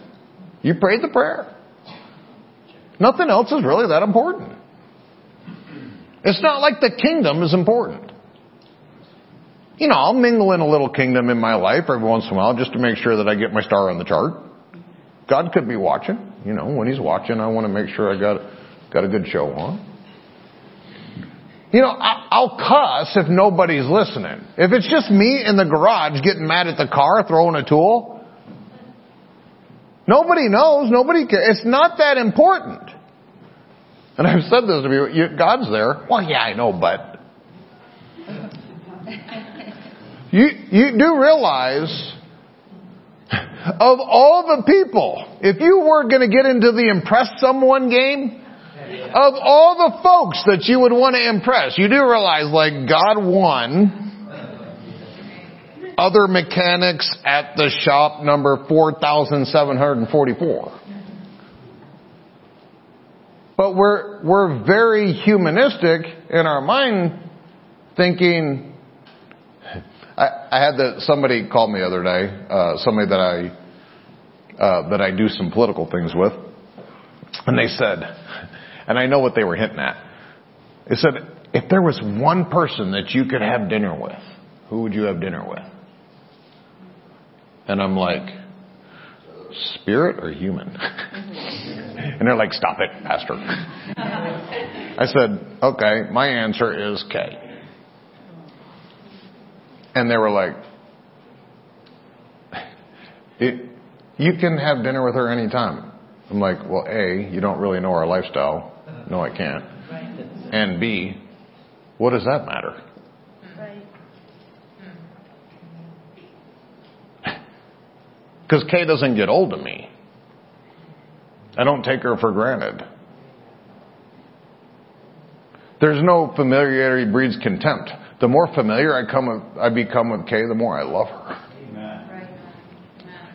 Speaker 2: you prayed the prayer. Nothing else is really that important. It's not like the kingdom is important you know, I'll mingle in a little kingdom in my life every once in a while just to make sure that I get my star on the chart. God could be watching. You know, when He's watching, I want to make sure I got got a good show on. You know, I'll cuss if nobody's listening. If it's just me in the garage getting mad at the car, throwing a tool, nobody knows, nobody cares. It's not that important. And I've said this to you, God's there. Well, yeah, I know, but you, you do realize of all the people, if you were going to get into the impress someone game, of all the folks that you would want to impress, you do realize like God won other mechanics at the shop number 4744. But we're, we're very humanistic in our mind thinking, I, I had the, somebody called me the other day, uh, somebody that I, uh, that I do some political things with, and they said, and I know what they were hinting at. They said, if there was one person that you could have dinner with, who would you have dinner with? And I'm like, spirit or human? [laughs] and they're like, stop it, pastor. [laughs] I said, okay, my answer is Kay. And they were like, it, you can have dinner with her anytime. I'm like, well, A, you don't really know our lifestyle. No, I can't. And B, what does that matter? Because Kay doesn't get old to me. I don't take her for granted. There's no familiarity breeds contempt. The more familiar I come with, I become with Kay, the more I love her.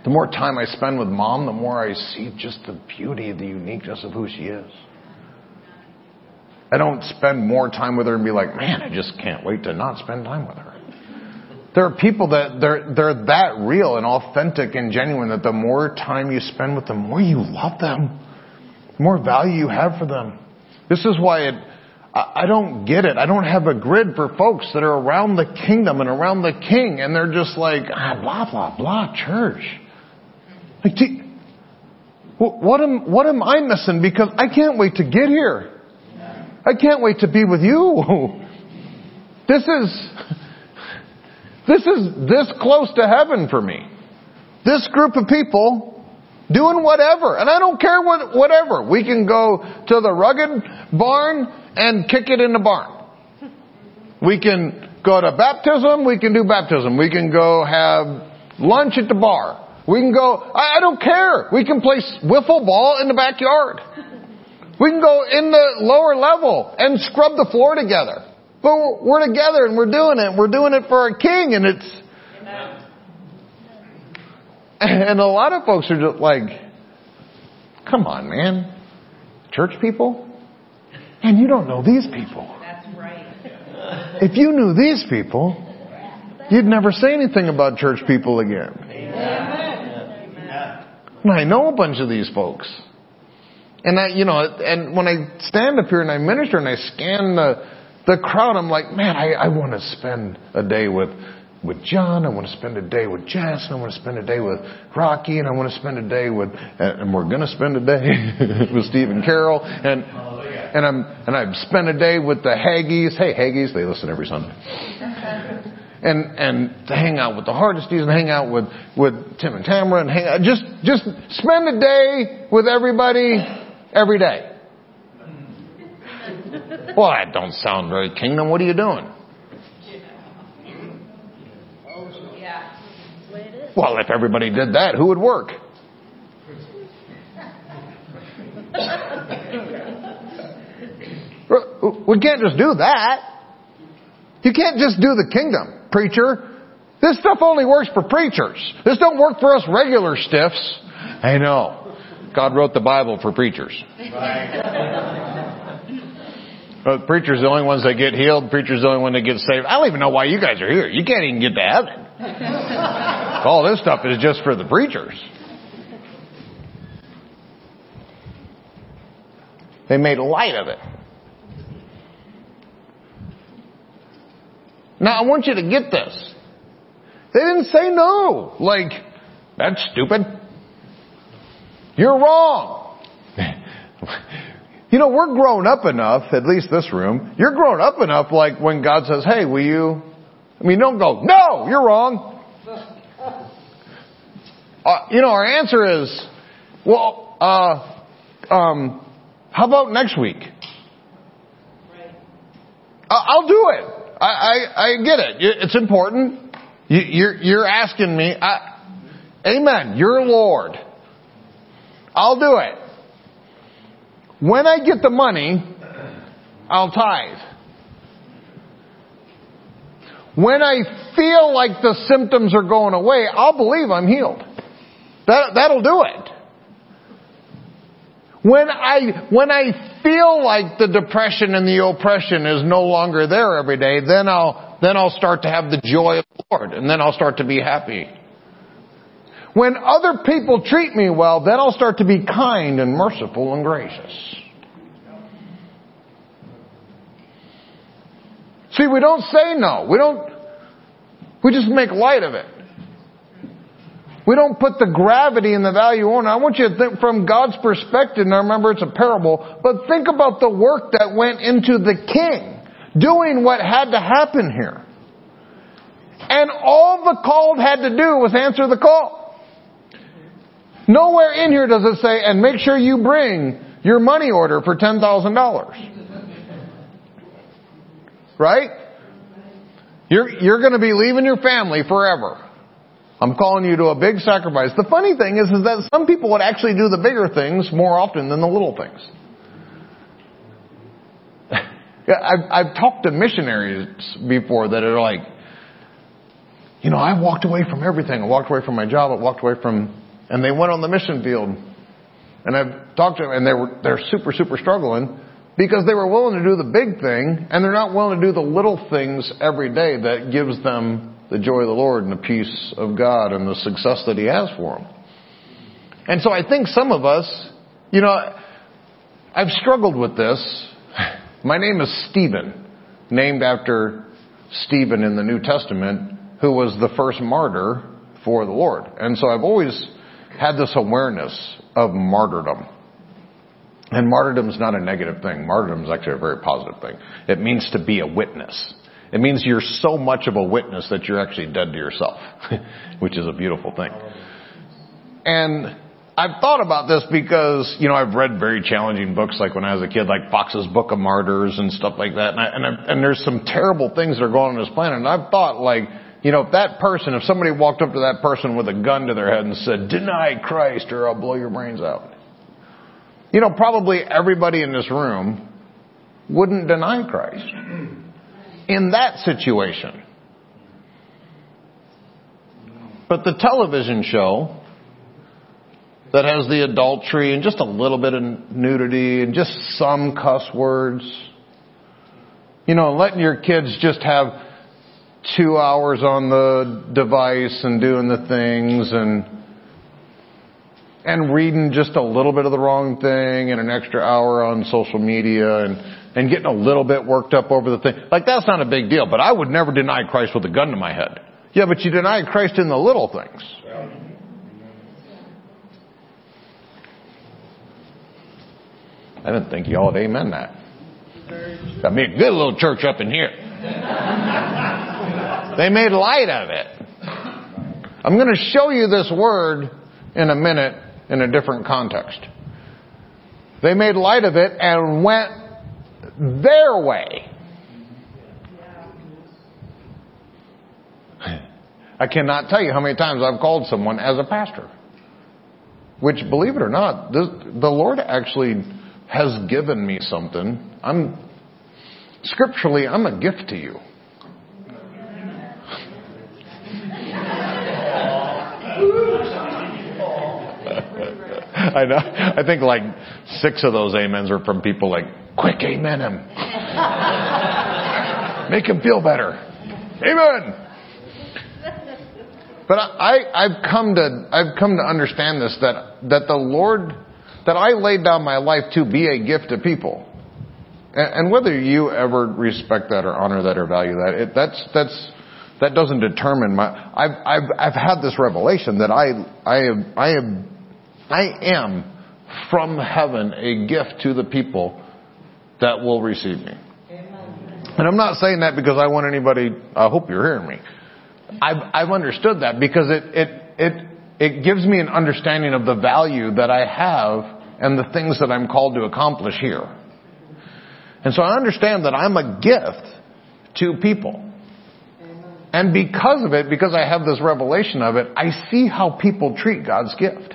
Speaker 2: The more time I spend with mom, the more I see just the beauty, the uniqueness of who she is. I don't spend more time with her and be like, man, I just can't wait to not spend time with her. There are people that they're, they're that real and authentic and genuine that the more time you spend with them, the more you love them, the more value you have for them. This is why it, I don't get it. I don't have a grid for folks that are around the kingdom and around the king and they're just like, ah, blah, blah, blah, church. Like, what am, what am I missing? Because I can't wait to get here. I can't wait to be with you. [laughs] This is, [laughs] this is this close to heaven for me. This group of people doing whatever. And I don't care what, whatever. We can go to the rugged barn and kick it in the barn. We can go to baptism. We can do baptism. We can go have lunch at the bar. We can go, I, I don't care. We can play wiffle ball in the backyard. We can go in the lower level and scrub the floor together. But we're, we're together and we're doing it. We're doing it for our king and it's, [laughs] and a lot of folks are just like, come on man. Church people? And you don't know these people.
Speaker 3: That's right.
Speaker 2: If you knew these people, you'd never say anything about church people again. And I know a bunch of these folks. And I, you know, and when I stand up here and I minister and I scan the, the crowd, I'm like, man, I, I want to spend a day with, with John. I want to spend a day with Jess. And I want to spend a day with Rocky. And I want to spend a day with, and we're going to spend a day [laughs] with Steve and Carol. And, oh, and I'm, and I've spent a day with the Haggies. Hey, Haggies, they listen every Sunday and and to hang out with the Hardesties and hang out with with Tim and Tamara and hang out, just just spend a day with everybody every day. Well, that don't sound very kingdom. What are you doing? Well, if everybody did that, who would work? [laughs] We can't just do that. You can't just do the kingdom, preacher. This stuff only works for preachers. This don't work for us regular stiffs. I know. God wrote the Bible for preachers. But preachers are the only ones that get healed. Preachers are the only one that get saved. I don't even know why you guys are here. You can't even get to heaven. [laughs] All this stuff is just for the preachers. They made light of it. Now I want you to get this. They didn't say no. Like, that's stupid. You're wrong. [laughs] you know, we're grown up enough, at least this room, you're grown up enough like when God says, hey, will you? I mean, don't go, no, you're wrong. Uh, you know, our answer is, well, uh, um, how about next week? I'll do it. I, I, I get it. It's important. You, you're, you're asking me. I, amen. You're Lord. I'll do it. When I get the money, I'll tithe. When I feel like the symptoms are going away, I'll believe I'm healed. That, that'll do it. When I, when I feel like the depression and the oppression is no longer there every day, then I'll, then I'll start to have the joy of the Lord and then I'll start to be happy. When other people treat me well, then I'll start to be kind and merciful and gracious. See, we don't say no. We don't, we just make light of it. We don't put the gravity and the value on it. I want you to think from God's perspective. Now remember it's a parable, but think about the work that went into the king doing what had to happen here. And all the called had to do was answer the call. Nowhere in here does it say, and make sure you bring your money order for $10,000. Right? You're, you're going to be leaving your family forever. I'm calling you to a big sacrifice. The funny thing is, is that some people would actually do the bigger things more often than the little things. [laughs] I've, I've talked to missionaries before that are like, you know, I walked away from everything. I walked away from my job. I walked away from, and they went on the mission field. And I've talked to them and they were, they're super, super struggling because they were willing to do the big thing and they're not willing to do the little things every day that gives them the joy of the Lord and the peace of God and the success that He has for them. And so I think some of us, you know, I've struggled with this. My name is Stephen, named after Stephen in the New Testament, who was the first martyr for the Lord. And so I've always had this awareness of martyrdom. And martyrdom is not a negative thing. Martyrdom is actually a very positive thing. It means to be a witness. It means you're so much of a witness that you're actually dead to yourself, [laughs] which is a beautiful thing. And I've thought about this because, you know, I've read very challenging books like when I was a kid, like Fox's Book of Martyrs and stuff like that. And, I, and, I, and there's some terrible things that are going on this planet. And I've thought like, you know, if that person, if somebody walked up to that person with a gun to their head and said, deny Christ or I'll blow your brains out. You know, probably everybody in this room wouldn't deny Christ in that situation. But the television show that has the adultery and just a little bit of nudity and just some cuss words, you know, letting your kids just have two hours on the device and doing the things and and reading just a little bit of the wrong thing and an extra hour on social media and and getting a little bit worked up over the thing. Like that's not a big deal, but I would never deny Christ with a gun to my head. Yeah, but you deny Christ in the little things. I didn't think y'all would amen that. Got me a good little church up in here. [laughs] they made light of it. I'm going to show you this word in a minute in a different context. They made light of it and went their way. I cannot tell you how many times I've called someone as a pastor. Which, believe it or not, the, Lord actually has given me something. I'm, scripturally, I'm a gift to you. [laughs] I know. I think like six of those amens are from people like, quick amen him. Make him feel better. Amen. But I, I've come to, I've come to understand this, that, that the Lord, that I laid down my life to be a gift to people. And, and whether you ever respect that or honor that or value that, it, that's, that's, that doesn't determine my, I've, I've, I've had this revelation that I, I am, I am, I am from heaven a gift to the people that will receive me. And I'm not saying that because I want anybody, I hope you're hearing me. I've, I've understood that because it, it, it, it gives me an understanding of the value that I have and the things that I'm called to accomplish here. And so I understand that I'm a gift to people. And because of it, because I have this revelation of it, I see how people treat God's gift.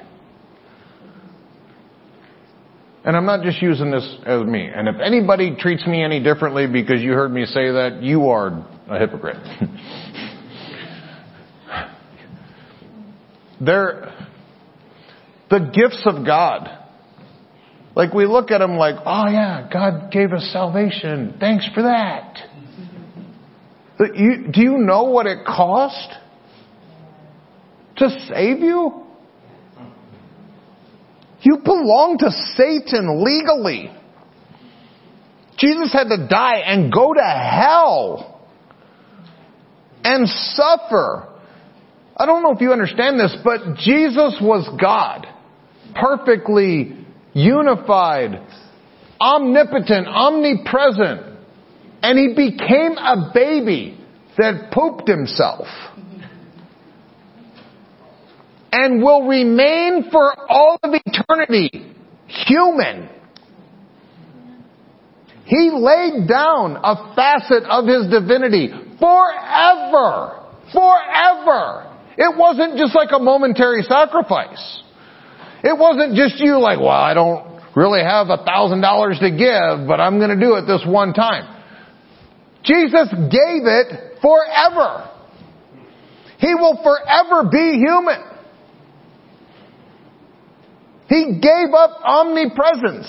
Speaker 2: And I'm not just using this as me. And if anybody treats me any differently because you heard me say that, you are a hypocrite. [laughs] They're the gifts of God. Like we look at them like, oh yeah, God gave us salvation. Thanks for that. You, do you know what it cost to save you? You belong to Satan legally. Jesus had to die and go to hell and suffer I don't know if you understand this, but Jesus was God. Perfectly unified, omnipotent, omnipresent. And he became a baby that pooped himself and will remain for all of eternity human. He laid down a facet of his divinity forever. Forever. It wasn't just like a momentary sacrifice. It wasn't just you like, well, I don't really have a thousand dollars to give, but I'm gonna do it this one time. Jesus gave it forever. He will forever be human. He gave up omnipresence.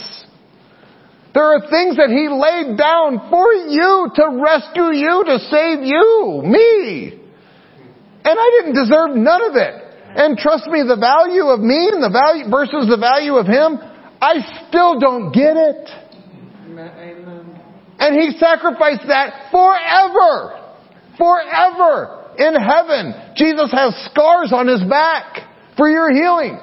Speaker 2: There are things that He laid down for you to rescue you, to save you, me. And I didn't deserve none of it. And trust me, the value of me and the value versus the value of Him, I still don't get it. And He sacrificed that forever. Forever. In heaven. Jesus has scars on His back for your healing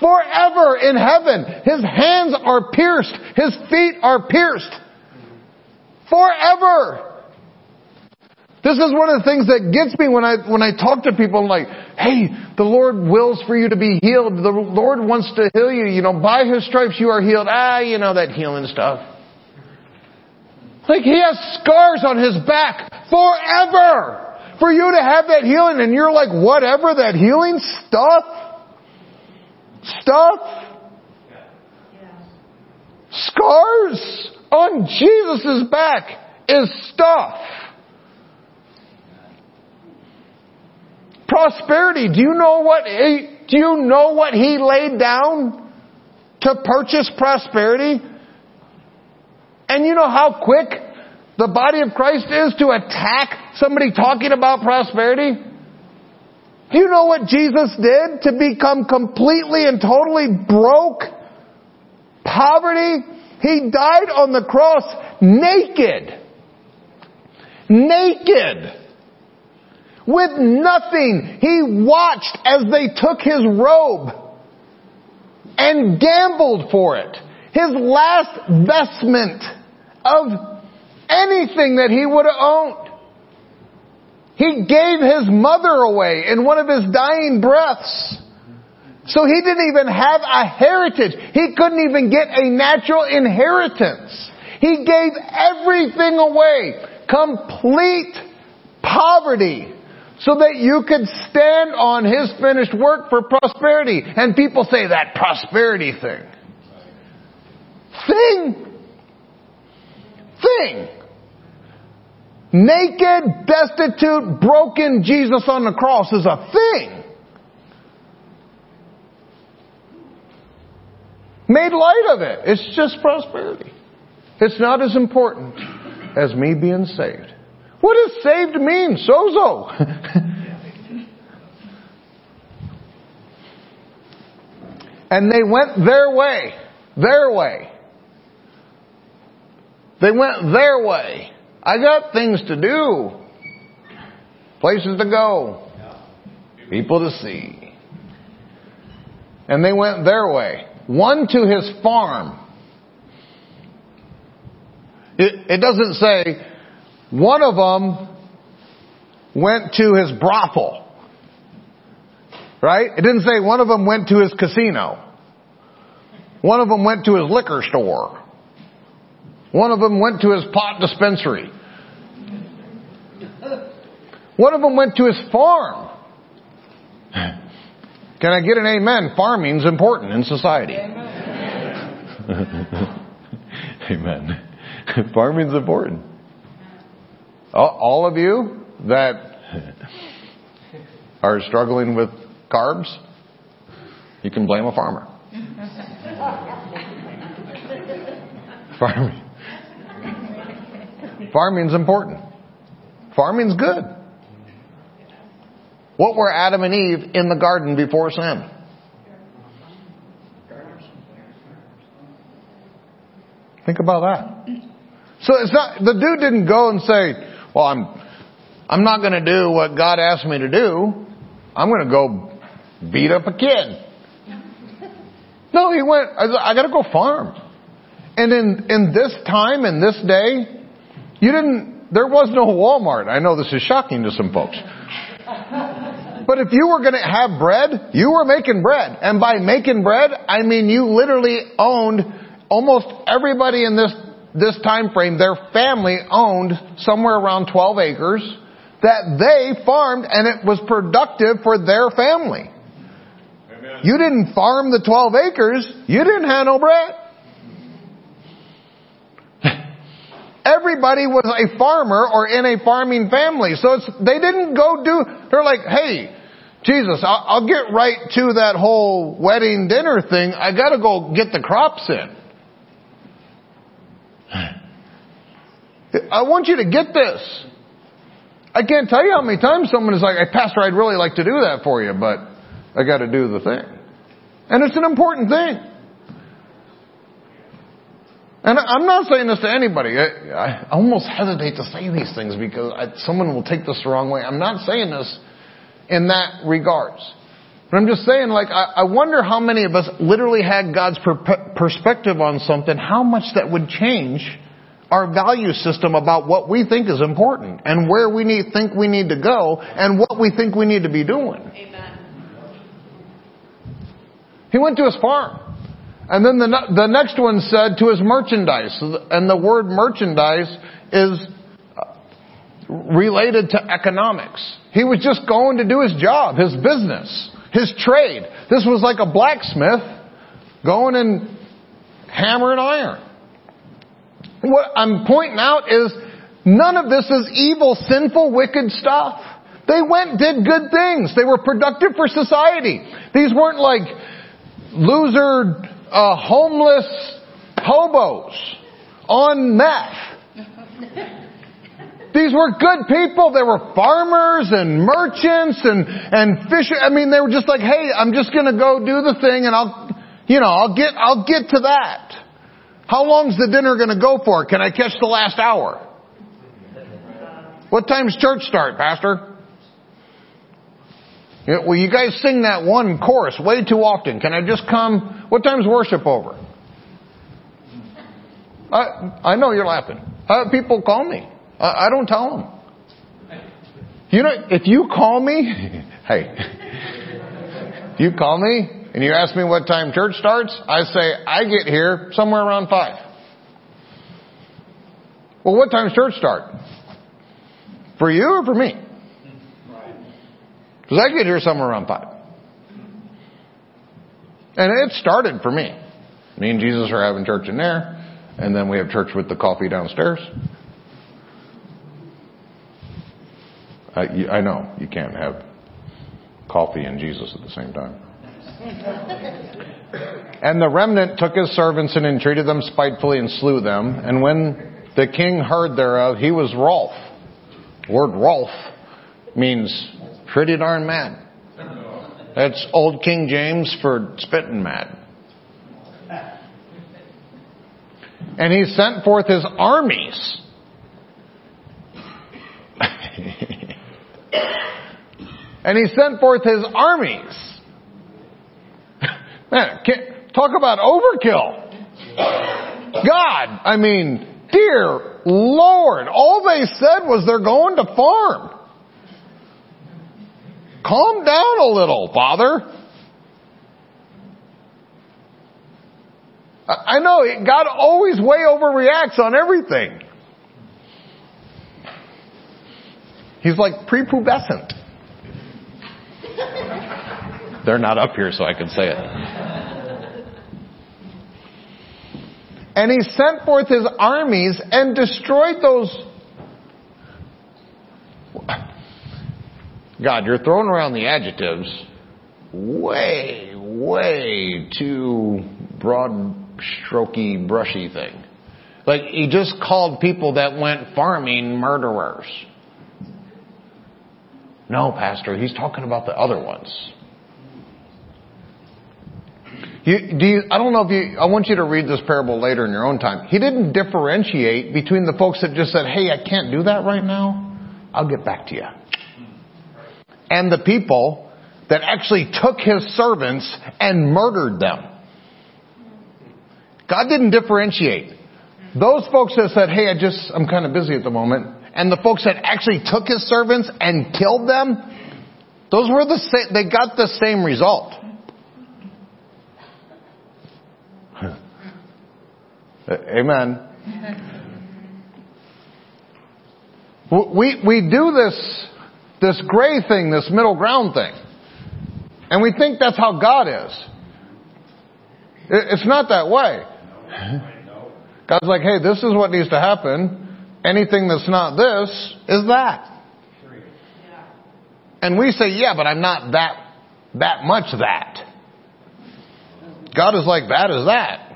Speaker 2: forever in heaven. His hands are pierced. His feet are pierced. Forever. This is one of the things that gets me when I, when I talk to people. I'm like, hey, the Lord wills for you to be healed. The Lord wants to heal you. You know, by His stripes you are healed. Ah, you know, that healing stuff. Like He has scars on His back forever for you to have that healing and you're like, whatever that healing stuff? Stuff? Scars on Jesus' back is stuff. Prosperity. Do you know what he, do you know what he laid down to purchase prosperity? And you know how quick the body of Christ is to attack somebody talking about prosperity? Do you know what Jesus did to become completely and totally broke? Poverty. He died on the cross naked. Naked. With nothing. He watched as they took his robe and gambled for it. His last vestment of anything that he would have owned. He gave his mother away in one of his dying breaths. So he didn't even have a heritage. He couldn't even get a natural inheritance. He gave everything away. Complete poverty. So that you could stand on his finished work for prosperity. And people say that prosperity thing. Thing. Thing naked, destitute, broken Jesus on the cross is a thing. Made light of it. It's just prosperity. It's not as important as me being saved. What does saved mean? Sozo. [laughs] and they went their way. Their way. They went their way. I got things to do. Places to go. People to see. And they went their way. One to his farm. It, it doesn't say one of them went to his brothel. Right? It didn't say one of them went to his casino. One of them went to his liquor store. One of them went to his pot dispensary. One of them went to his farm. Can I get an amen? Farming's important in society. Amen. [laughs] amen. Farming's important. All of you that are struggling with carbs, you can blame a farmer. [laughs] Farming. Farming's important. Farming's good. What were Adam and Eve in the garden before sin? Think about that. So it's not, the dude didn't go and say, well, I'm, I'm not going to do what God asked me to do. I'm going to go beat up a kid. No, he went, I, got to go farm. And in, in this time, in this day, you didn't, there was no Walmart. I know this is shocking to some folks. But if you were going to have bread, you were making bread. And by making bread, I mean you literally owned almost everybody in this, this time frame, their family owned somewhere around 12 acres that they farmed and it was productive for their family. Amen. You didn't farm the 12 acres, you didn't have no bread. Everybody was a farmer or in a farming family. So they didn't go do, they're like, hey, Jesus, I'll, I'll get right to that whole wedding dinner thing. I gotta go get the crops in. I want you to get this. I can't tell you how many times someone is like, hey, Pastor, I'd really like to do that for you, but I gotta do the thing. And it's an important thing. And I'm not saying this to anybody. I, I almost hesitate to say these things because I, someone will take this the wrong way. I'm not saying this in that regards. But I'm just saying, like, I, I wonder how many of us literally had God's per- perspective on something, how much that would change our value system about what we think is important and where we need, think we need to go and what we think we need to be doing. Amen. He went to his farm. And then the, the next one said to his merchandise. And the word merchandise is uh, related to economics. He was just going to do his job, his business, his trade. This was like a blacksmith going and hammering iron. What I'm pointing out is none of this is evil, sinful, wicked stuff. They went did good things. They were productive for society. These weren't like loser, uh, homeless hobos on meth. [laughs] These were good people. They were farmers and merchants and, and fisher. I mean, they were just like, hey, I'm just gonna go do the thing and I'll, you know, I'll get, I'll get to that. How long's the dinner gonna go for? Can I catch the last hour? What time's church start, Pastor? Well, you guys sing that one chorus way too often. Can I just come? What time's worship over? I, I know you're laughing. Uh, people call me. I, I don't tell them. You know, if you call me, [laughs] hey, [laughs] you call me and you ask me what time church starts, I say I get here somewhere around five. Well, what time's church start? For you or for me? Because I get here somewhere around five. And it started for me. Me and Jesus are having church in there, and then we have church with the coffee downstairs. I, I know you can't have coffee and Jesus at the same time. [laughs] and the remnant took his servants and entreated them spitefully and slew them. And when the king heard thereof, he was wroth. word wroth means pretty darn mad. That's old King James for spitting mad. And he sent forth his armies [laughs] and he sent forth his armies. [laughs] Man, talk about overkill. God, I mean, dear Lord, all they said was they're going to farm. Calm down a little, Father. I know God always way overreacts on everything. He's like prepubescent. They're not up here, so I can say it. And he sent forth his armies and destroyed those. God, you're throwing around the adjectives way, way too broad, strokey, brushy thing. Like he just called people that went farming murderers. No, Pastor, he's talking about the other ones. You, do you, I don't know if you, I want you to read this parable later in your own time. He didn't differentiate between the folks that just said, hey, I can't do that right now. I'll get back to you. And the people that actually took his servants and murdered them. God didn't differentiate. Those folks that said, hey, I just, I'm kind of busy at the moment. and the folks that actually took his servants and killed them, those were the same, they got the same result. [laughs] Amen. [laughs] We, we do this, this gray thing, this middle ground thing. And we think that's how God is. It's not that way. God's like, hey, this is what needs to happen. Anything that's not this is that. And we say, yeah, but I'm not that, that much that. God is like, that is that.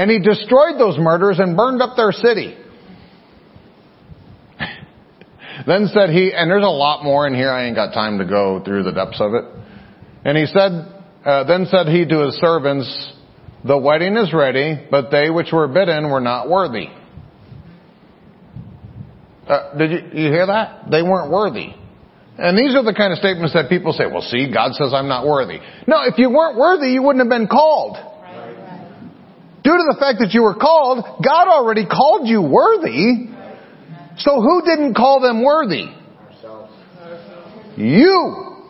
Speaker 2: And he destroyed those murders and burned up their city. [laughs] then said he, and there's a lot more in here, I ain't got time to go through the depths of it. And he said, uh, then said he to his servants, the wedding is ready, but they which were bidden were not worthy. Uh, did you, you hear that? They weren't worthy. And these are the kind of statements that people say, well see, God says I'm not worthy. No, if you weren't worthy, you wouldn't have been called. Due to the fact that you were called, God already called you worthy. So who didn't call them worthy? You.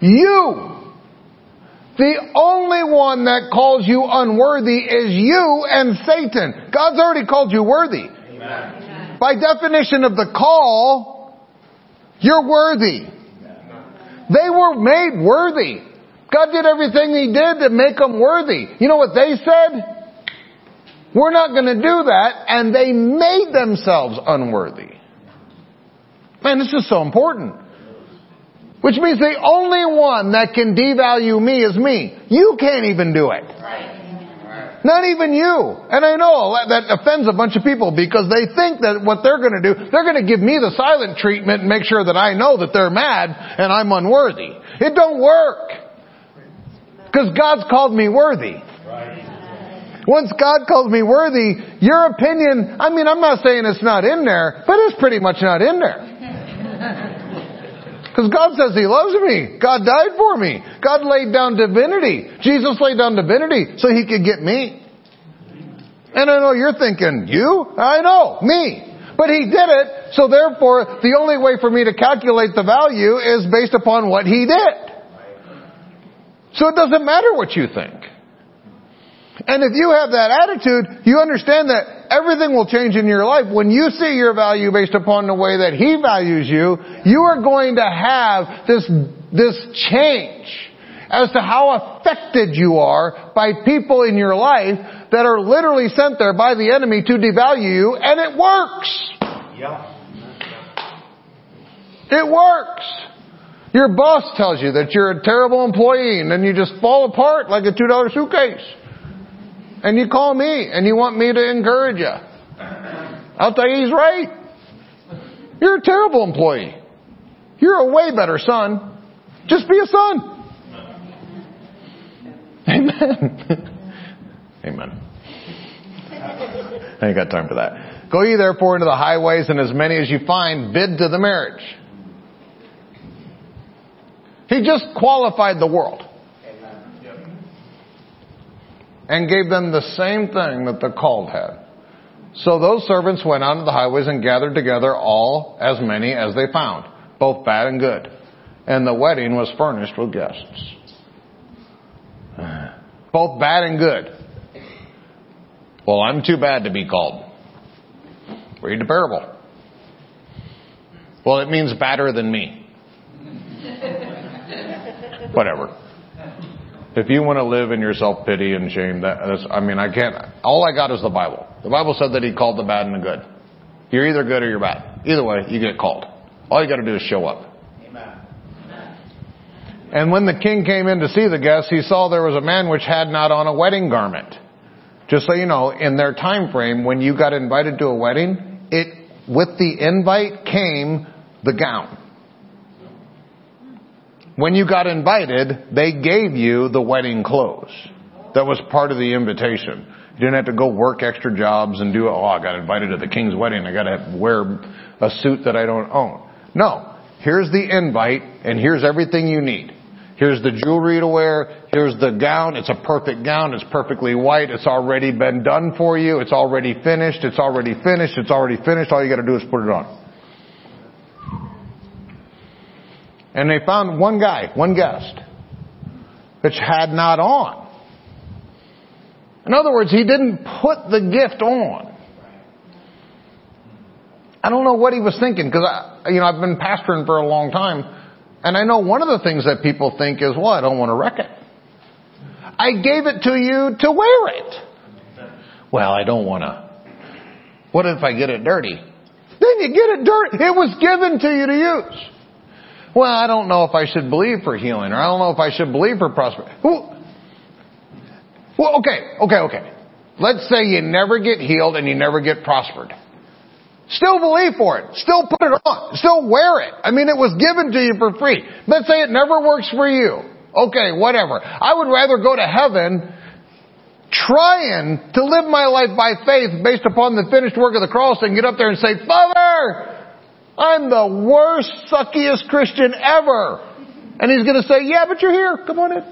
Speaker 2: You. The only one that calls you unworthy is you and Satan. God's already called you worthy. Amen. By definition of the call, you're worthy. They were made worthy. God did everything He did to make them worthy. You know what they said? We're not going to do that, and they made themselves unworthy. Man, this is so important. Which means the only one that can devalue me is me. You can't even do it. Not even you. And I know that offends a bunch of people because they think that what they're going to do, they're going to give me the silent treatment and make sure that I know that they're mad and I'm unworthy. It don't work. Because God's called me worthy. Once God calls me worthy, your opinion, I mean, I'm not saying it's not in there, but it's pretty much not in there. [laughs] Because God says He loves me. God died for me. God laid down divinity. Jesus laid down divinity so He could get me. And I know you're thinking, you? I know, me. But He did it, so therefore the only way for me to calculate the value is based upon what He did. So it doesn't matter what you think. And if you have that attitude, you understand that everything will change in your life. When you see your value based upon the way that He values you, you are going to have this, this change as to how affected you are by people in your life that are literally sent there by the enemy to devalue you, and it works. Yeah. It works. Your boss tells you that you're a terrible employee and then you just fall apart like a $2 suitcase. And you call me and you want me to encourage you. I'll tell you he's right. You're a terrible employee. You're a way better son. Just be a son. Amen. [laughs] Amen. I ain't got time for that. Go ye therefore into the highways and as many as you find bid to the marriage. He just qualified the world and gave them the same thing that the called had. So those servants went out to the highways and gathered together all as many as they found, both bad and good. And the wedding was furnished with guests. Both bad and good. Well, I'm too bad to be called. Read the parable. Well, it means badder than me. Whatever. If you want to live in your self pity and shame, that, that's, I mean, I can't. All I got is the Bible. The Bible said that He called the bad and the good. You're either good or you're bad. Either way, you get called. All you got to do is show up. Amen. And when the king came in to see the guests, he saw there was a man which had not on a wedding garment. Just so you know, in their time frame, when you got invited to a wedding, it with the invite came the gown. When you got invited, they gave you the wedding clothes. That was part of the invitation. You didn't have to go work extra jobs and do, oh, I got invited to the king's wedding. I got to wear a suit that I don't own. No. Here's the invite and here's everything you need. Here's the jewelry to wear. Here's the gown. It's a perfect gown. It's perfectly white. It's already been done for you. It's already finished. It's already finished. It's already finished. All you gotta do is put it on. And they found one guy, one guest, which had not on. In other words, he didn't put the gift on. I don't know what he was thinking because I, you know, I've been pastoring for a long time, and I know one of the things that people think is, well, I don't want to wreck it. I gave it to you to wear it. Well, I don't want to. What if I get it dirty? Then you get it dirty. It was given to you to use. Well, I don't know if I should believe for healing, or I don't know if I should believe for prosperity. Well, okay, okay, okay. Let's say you never get healed and you never get prospered. Still believe for it. Still put it on. Still wear it. I mean, it was given to you for free. Let's say it never works for you. Okay, whatever. I would rather go to heaven trying to live my life by faith based upon the finished work of the cross and get up there and say, Father, I'm the worst, suckiest Christian ever. And he's going to say, yeah, but you're here. Come on in.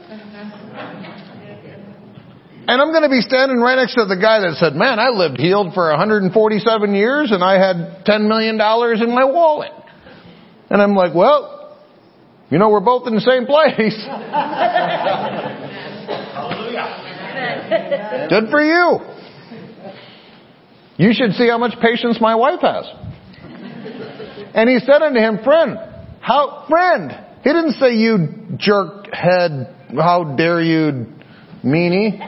Speaker 2: And I'm going to be standing right next to the guy that said, man, I lived healed for 147 years and I had $10 million in my wallet. And I'm like, well, you know, we're both in the same place. Good for you. You should see how much patience my wife has. And he said unto him, friend, how, friend, he didn't say you jerk head, how dare you meanie.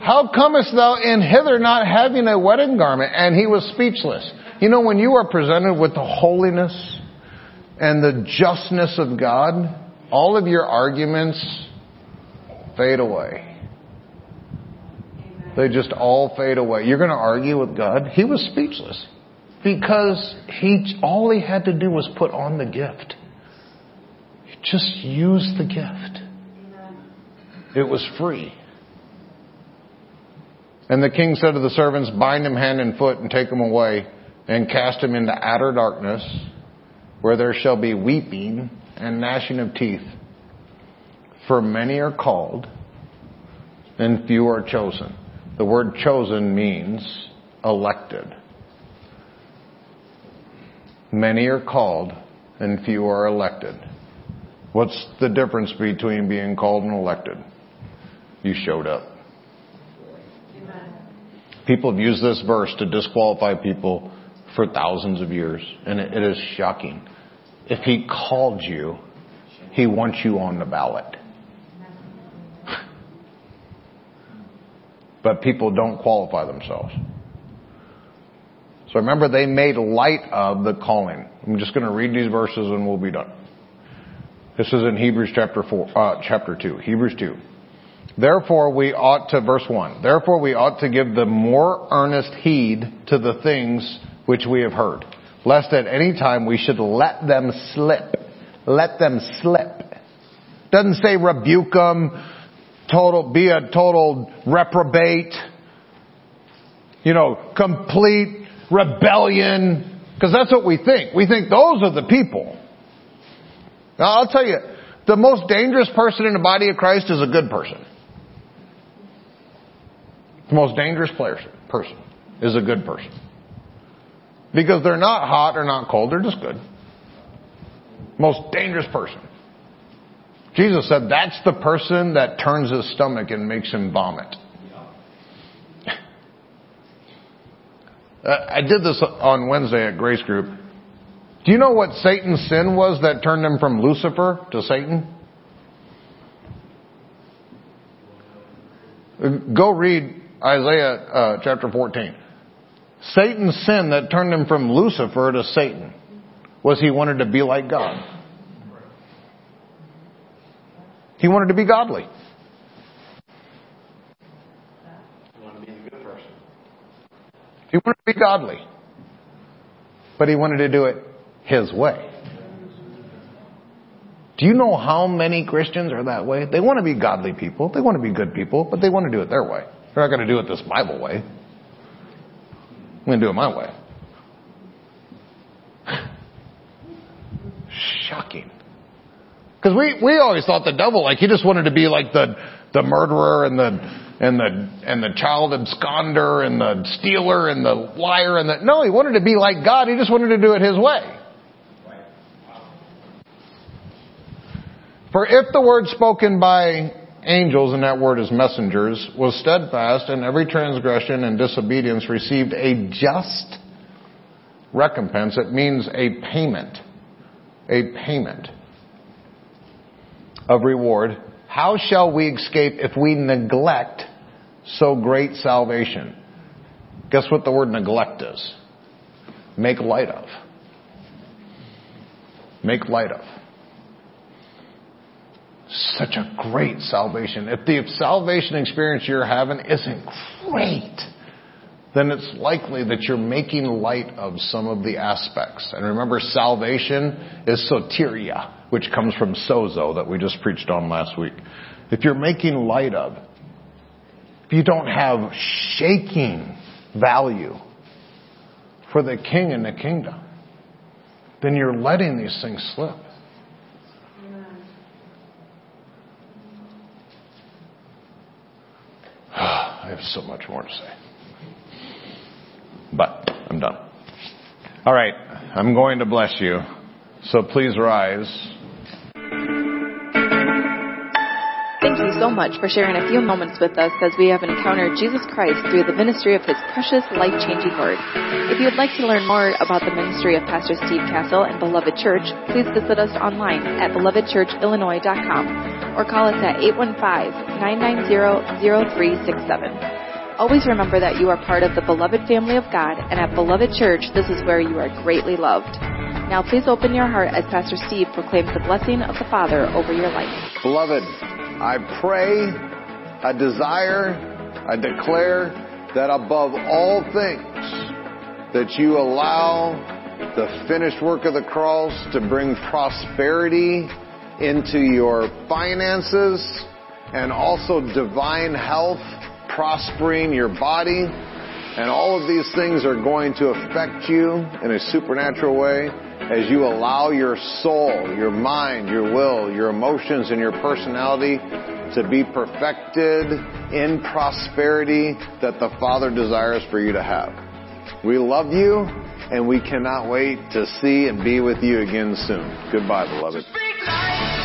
Speaker 2: How comest thou in hither not having a wedding garment? And he was speechless. You know, when you are presented with the holiness and the justness of God, all of your arguments fade away. They just all fade away. You're going to argue with God? He was speechless. Because he, all he had to do was put on the gift. He Just use the gift. It was free. And the king said to the servants, bind him hand and foot and take him away and cast him into outer darkness where there shall be weeping and gnashing of teeth. For many are called and few are chosen. The word chosen means elected. Many are called and few are elected. What's the difference between being called and elected? You showed up. People have used this verse to disqualify people for thousands of years, and it is shocking. If he called you, he wants you on the ballot. [laughs] But people don't qualify themselves. So remember, they made light of the calling. I'm just going to read these verses and we'll be done. This is in Hebrews chapter four, uh, chapter two. Hebrews two. Therefore we ought to, verse one, therefore we ought to give the more earnest heed to the things which we have heard, lest at any time we should let them slip. Let them slip. Doesn't say rebuke them, total, be a total reprobate, you know, complete rebellion, because that's what we think. We think those are the people. Now I'll tell you, the most dangerous person in the body of Christ is a good person. The most dangerous person is a good person. Because they're not hot or not cold, they're just good. Most dangerous person. Jesus said that's the person that turns his stomach and makes him vomit. Uh, I did this on Wednesday at Grace Group. Do you know what Satan's sin was that turned him from Lucifer to Satan? Go read Isaiah uh, chapter 14. Satan's sin that turned him from Lucifer to Satan was he wanted to be like God. He wanted to be godly. He wanted to be godly. But he wanted to do it his way. Do you know how many Christians are that way? They want to be godly people. They want to be good people, but they want to do it their way. They're not going to do it this Bible way. I'm going to do it my way. [sighs] Shocking. Because we, we always thought the devil, like, he just wanted to be like the, the murderer and the, and the, and the child absconder and the stealer and the liar and the, no, he wanted to be like God. He just wanted to do it his way. For if the word spoken by angels, and that word is messengers, was steadfast, and every transgression and disobedience received a just recompense, it means a payment. A payment of reward. How shall we escape if we neglect so great salvation? Guess what the word neglect is? Make light of. Make light of. Such a great salvation. If the salvation experience you're having isn't great, then it's likely that you're making light of some of the aspects. And remember, salvation is soteria, which comes from sozo that we just preached on last week. If you're making light of, if you don't have shaking value for the king and the kingdom, then you're letting these things slip. [sighs] I have so much more to say. But I'm done. All right, I'm going to bless you. So please rise.
Speaker 1: Thank you so much for sharing a few moments with us as we have encountered Jesus Christ through the ministry of His precious, life-changing Word. If you would like to learn more about the ministry of Pastor Steve Castle and Beloved Church, please visit us online at belovedchurchillinois.com or call us at 815-990-0367. Always remember that you are part of the beloved family of God, and at Beloved Church, this is where you are greatly loved. Now, please open your heart as Pastor Steve proclaims the blessing of the Father over your life.
Speaker 2: Beloved, I pray, I desire, I declare that above all things, that you allow the finished work of the cross to bring prosperity into your finances and also divine health prospering your body, and all of these things are going to affect you in a supernatural way as you allow your soul, your mind, your will, your emotions, and your personality to be perfected in prosperity that the Father desires for you to have. We love you, and we cannot wait to see and be with you again soon. Goodbye, beloved.